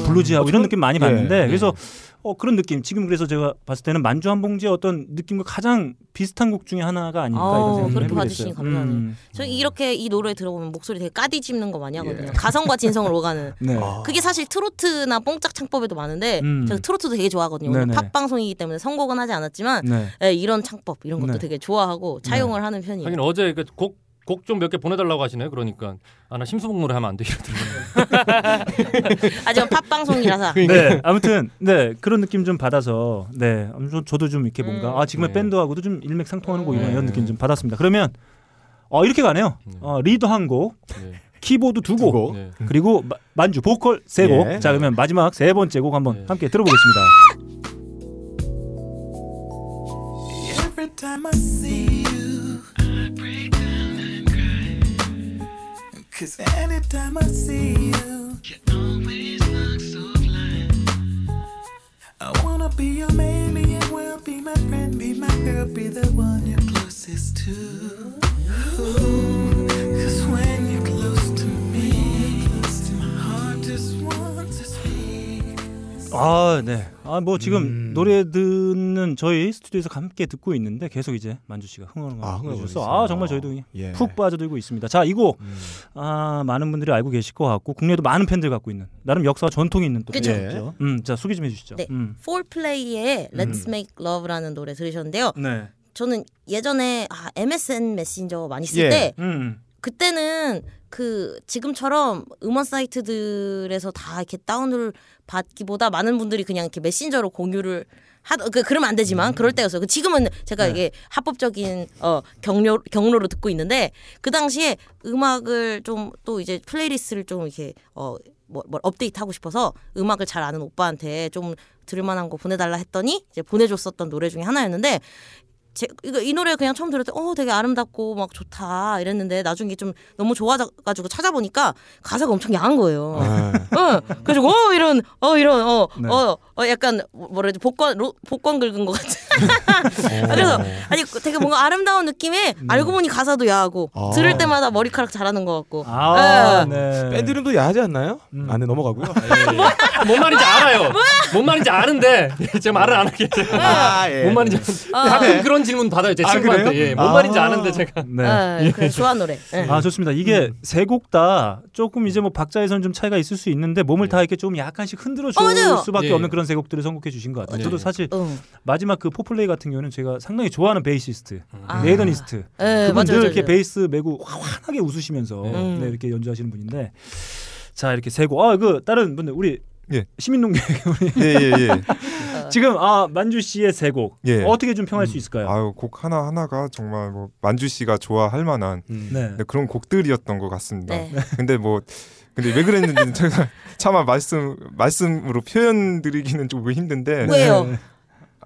블루지하고 어, 이런 느낌 많이 예. 봤는데 그래서 네. 어 그런 느낌 지금 그래서 제가 봤을 때는 만주 한 봉지의 어떤 느낌과 가장 비슷한 곡 중에 하나가 아닐까 어, 이런 생각을 그렇게 해보게 봐주시니. 감사하네요. 음. 저 이렇게 이 노래 들어보면 목소리 되게 까디 짚는 거 많이 하거든요. 가성과 진성을 오가는. 네. 아. 그게 사실 트로트나 뽕짝 창법에도 많은데 음. 제가 트로트도 되게 좋아하거든요. 오늘 네네. 팝 방송이기 때문에 선곡은 하지 않았지만 네. 예, 이런 창법 이런 것도 네. 되게 좋아하고 차용을 하는 편이에요. 하긴 어제 그곡 곡 좀 몇 개 보내달라고 하시네. 그러니까 아나 심수봉 노래 하면 안 돼 이러더라고요. 하지만 팝 방송이라서 네, 아무튼 네 그런 느낌 좀 받아서 네 아무튼 저도 좀 이렇게 뭔가 음. 아 지금의 네. 밴드하고도 좀 일맥상통하는 곡이구나 네. 이런 느낌 좀 받았습니다. 그러면 어 이렇게 가네요. 네. 어, 리더 한 곡, 네. 키보드 두 곡, 곡. 네. 그리고 마- 만주 보컬 세 곡. 예. 자 그러면 마지막 세 번째 곡 한번 네. 함께 들어보겠습니다. Cause anytime I see you, you always look so fly. I wanna be your man, be your world, be my friend, be my girl, be the one you're closest to. Ooh, 아 네. 아 뭐 지금 음. 노래 듣는 저희 스튜디오에서 함께 듣고 있는데 계속 이제 만주 씨가 흥얼흥얼 아, 있어요. 아 정말 저희도 예. 푹 빠져들고 있습니다. 자 이곡 음. 아 많은 분들이 알고 계실 것 같고 국내에도 많은 팬들 갖고 있는 나름 역사와 전통이 있는 또 그쵸. 밴드죠. 음, 자 소개 좀 해 주시죠. 네. 음. 폴플레이의 Let's Make Love라는 노래 들으셨는데요. 네. 저는 예전에 아, MSN 메신저 많이 쓸 예. 때 음. 그때는 그 지금처럼 음원 사이트들에서 다 이렇게 다운을 받기보다 많은 분들이 그냥 이렇게 메신저로 공유를 하, 그 그러면 안 되지만 그럴 때였어요. 그 지금은 제가 네. 이게 합법적인 어 경로 경로로 듣고 있는데 그 당시에 음악을 좀 또 이제 playlist를 좀 이렇게 어 뭐 뭐 업데이트 하고 싶어서 음악을 잘 아는 오빠한테 좀 들을 만한 거 보내달라 했더니 이제 보내줬었던 노래 중에 하나였는데 제, 이거 이 노래 그냥 처음 들을 때 어 되게 아름답고 막 좋다 이랬는데 나중에 좀 너무 좋아가지고 찾아보니까 가사가 엄청 야한 거예요. 아. 응. 그래가지고 어 이런 어 이런 어어 네. 어, 어, 약간 뭐라 해야지 복권 로, 복권 긁은 것 같은. 그래서 아니 되게 뭔가 아름다운 느낌에 알고 보니 가사도 야하고 아. 들을 때마다 머리카락 자라는 것 같고. 아, 예. 네. 밴드 이름도 야하지 않나요? 음. 안에 넘어가고요. 뭔 말인지 알아요. 뭔 말인지 아는데 제가 말을 안 할게요. 아, 예. 뭔 말인지 아는데. 아. 가끔 그런 질문 받아요 제 아, 친구한테. 예, 뭔 아. 말인지 아는데 제가. 네. 예, 그래 좋아하는 노래. 예. 아 좋습니다. 이게 세곡 다 조금 이제 뭐 박자에서는 좀 차이가 있을 수 있는데 몸을 다 이렇게 좀 약간씩 흔들어 줄 어, 맞아요. 수밖에 예. 없는 그런 세 곡들을 선곡해 주신 것 같아요. 네. 저도 사실 응. 마지막 그 Fourplay 같은 경우는 제가 상당히 좋아하는 베이시스트 아. 네이던 이스트 예, 그분 맞아요, 늘 맞아요. 이렇게 베이스 메고 환하게 웃으시면서 음. 네, 이렇게 연주하시는 분인데 자 이렇게 세곡 아그 다른 분들 우리 예. 시민농객 우리 예 예 예. 지금 아 만주 씨의 세곡 예. 어떻게 좀 평할 수 있을까요? 아유 곡 하나 하나가 정말 뭐 만주 씨가 좋아할 만한 음. 네. 네, 그런 곡들이었던 것 같습니다. 네. 근데 뭐 근데 왜 그랬는지 제가 차마 말씀 말씀으로 표현드리기는 좀 힘든데 왜요?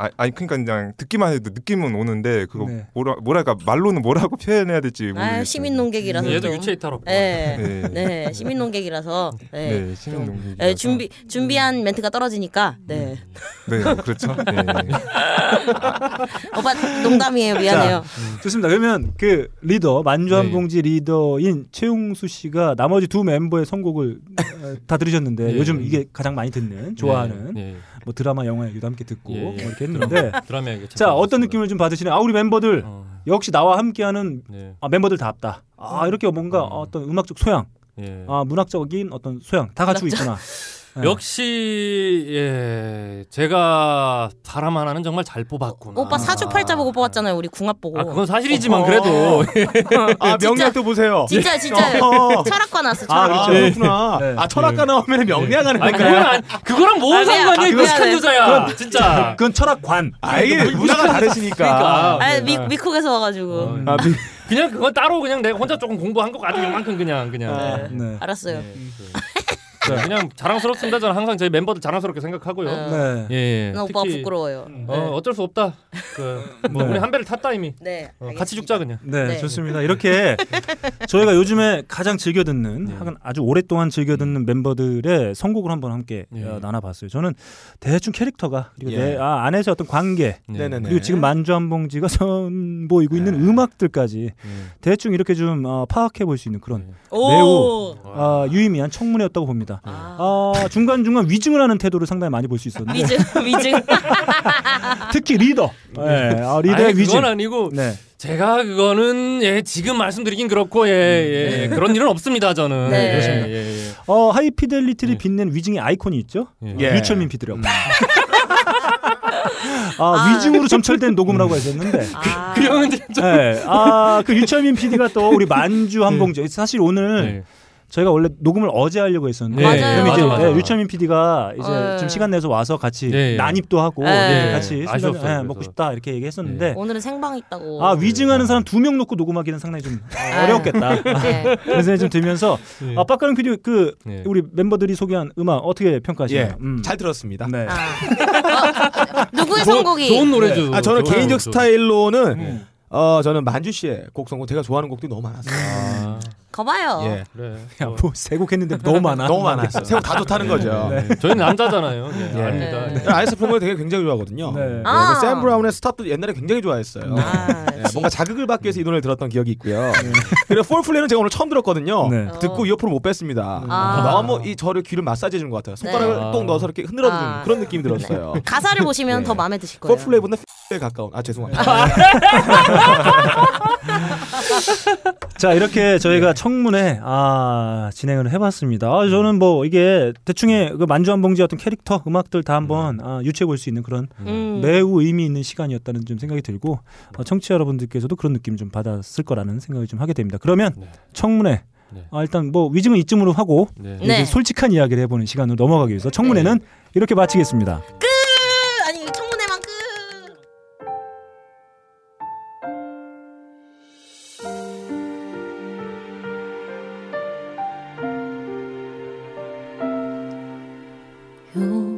네. 아, 아니 그러니까 그냥 듣기만 해도 느낌은 오는데 그거 네. 뭐라 뭐랄까 말로는 뭐라고 표현해야 될지 모르겠어요. 아 시민 농객이라서 얘도 좀. 유체 이탈 없고. 네. 네. 네, 시민 농객이라서 네. 네, 시민 농객이라서. 네, 준비 준비한 멘트가 떨어지니까 네. 네, 그렇죠. 네. 오빠 농담이에요. 미안해요. 좋습니다. 그러면 그 리더 만주한 네. 봉지 리더인 최용수 씨가 나머지 두 멤버의 선곡을 어, 다 들으셨는데 네. 요즘 이게 가장 많이 듣는 좋아하는 네, 네. 뭐 드라마 영화에도 함께 듣고 예. 뭐 이렇게 했는데 드라마 얘기 참자 어떤. 느낌을 좀 받으시나요? 아 우리 멤버들 어, 역시 나와 함께하는 네. 아, 멤버들 다 합다. 아 이렇게 뭔가 음. 어떤 음악적 소양, 예. 아 문학적인 어떤 소양 다 갖추고 있구나. 네. 역시 예 제가 바람 하나는 정말 잘 뽑았구나. 오빠 사주팔자 보고 뽑았잖아요. 우리 궁합 보고. 아 그건 사실이지만 어. 그래도 아 진짜. 명리학도 보세요. 진짜 진짜요. 어. 철학과 나왔어. 아 철학과. 그렇죠. 그렇구나. 네. 아 철학과 나오면 명리학 하는 아니 건가요? 그건 안, 그거랑 뭔 아. 상관이야? 아, 미안해. 여자야. 진짜. 그건 철학관. 아 이게 문화가 다르시니까. 그러니까. 아, 미, 미국에서 와가지고. 아, 미- 그냥 그건 따로 그냥 내가 혼자 조금 공부한 거 가지고 이만큼 그냥 그냥. 아, 네. 알았어요. 네, 그냥 자랑스럽습니다. 저는 항상 저희 멤버들 자랑스럽게 생각하고요. 어. 네. 예. 나 오빠가 특히, 부끄러워요. 어, 어쩔 수 없다. 그, 뭐 네. 우리 한 배를 탔다 이미. 네. 어, 같이 죽자 그냥. 네, 네. 좋습니다. 이렇게 저희가 요즘에 가장 즐겨 듣는, 네. 하긴 아주 오랫동안 즐겨 듣는 멤버들의 선곡을 한번 함께 네. 어, 나눠봤어요. 저는 대충 캐릭터가 그리고 예. 내 아, 안에서 어떤 관계 네. 그리고 지금 만주 한 봉지가 선보이고 있는 음악들까지 대충 이렇게 좀 어, 파악해 볼 수 있는 그런 네. 매우 어, 유의미한 청문회였다고 봅니다. 아. 어, 중간 중간 위증을 하는 태도를 상당히 많이 볼 수 있었는데 위증 위증. 특히 리더, 네, 아, 리더의 아니, 위증. 그건 아니고 네. 제가 그거는 예 지금 말씀드리긴 그렇고 예, 예, 그런 일은 없습니다 저는. 네. 예, 그렇습니다. 예, 예. 어, 하이피델리티를 네. 빛낸 위증의 아이콘이 있죠. 예. 예. 유철민 PD라고. 아, 위증으로 점철된 녹음을 하고 있었는데. 아. 그 형은 진짜. 네. 아, 그 유철민 PD가 또 우리 만주 한봉지. 사실 오늘 네. 저희가 원래 녹음을 어제 하려고 했었는데. 네, 맞아요. 그럼 이제 맞아, 맞아. 네, 유철민 PD가 이제 네. 좀 시간 내서 와서 같이 네. 난입도 하고 네. 이렇게 같이 아쉬웠어요, 순간, 네, 그래서. 먹고 싶다 이렇게 얘기했었는데. 오늘은 생방 있다고. 아 위증하는 사람 두 명 놓고 녹음하기는 상당히 좀 어, 어렵겠다. 네. 그런 생각이 좀 들면서 네. 아 빡가는 PD 그 네. 우리 멤버들이 소개한 음악 어떻게 평가하시나요? 예, 음. 잘 들었습니다. 네. 아. 어, 누구의 좋은- 선곡이? 좋은 노래죠. 아 저는 좋은 개인적 노래죠. 스타일로는 음. 어 저는 만주 씨의 곡 선곡 제가 좋아하는 곡들이 너무 많았어요. 아, 거봐요. 예, 그래. 야, 어. 뭐 세곡 했는데 너무 많아. 너무 많았어요. 세곡 다 좋다는 거죠. 네. 저희는 남자잖아요. 예, 예. 아닙니다. 네. 아이스 프로모 되게 굉장히 좋아하거든요. 네. 네, 아. 그 샘 브라운의 Stop도 옛날에 굉장히 좋아했어요. 아, 네, 뭔가 자극을 받기 위해서 이 노래를 들었던 기억이 있고요. 그리고 Fourplay는 제가 오늘 처음 들었거든요. 네. 듣고 이어폰을 못 뺐습니다. 아. 너무 이 저를 귀를 마사지 해 주는 것 같아요. 손가락을 네. 똥 넣어서 이렇게 흔들어 주는 아. 그런 느낌이 들었어요. 가사를 보시면 네. 더 마음에 드실 거예요. 폴플레이보다 에 가까운. 아 죄송합니다. 자 이렇게 저희가 청문회 아, 진행을 해봤습니다. 아, 저는 뭐 이게 대충의 그 만주 한 봉지 어떤 캐릭터 음악들 다 한번 아, 유추해 볼 수 있는 그런 음. 매우 의미 있는 시간이었다는 좀 생각이 들고 어, 청취자 여러분들께서도 그런 느낌 좀 받았을 거라는 생각을 좀 하게 됩니다. 그러면 네. 청문회 네. 아, 일단 뭐 위증은 이쯤으로 하고 네. 네. 이제 솔직한 이야기를 해보는 시간으로 넘어가기 위해서 청문회는 이렇게 마치겠습니다. 끝! 요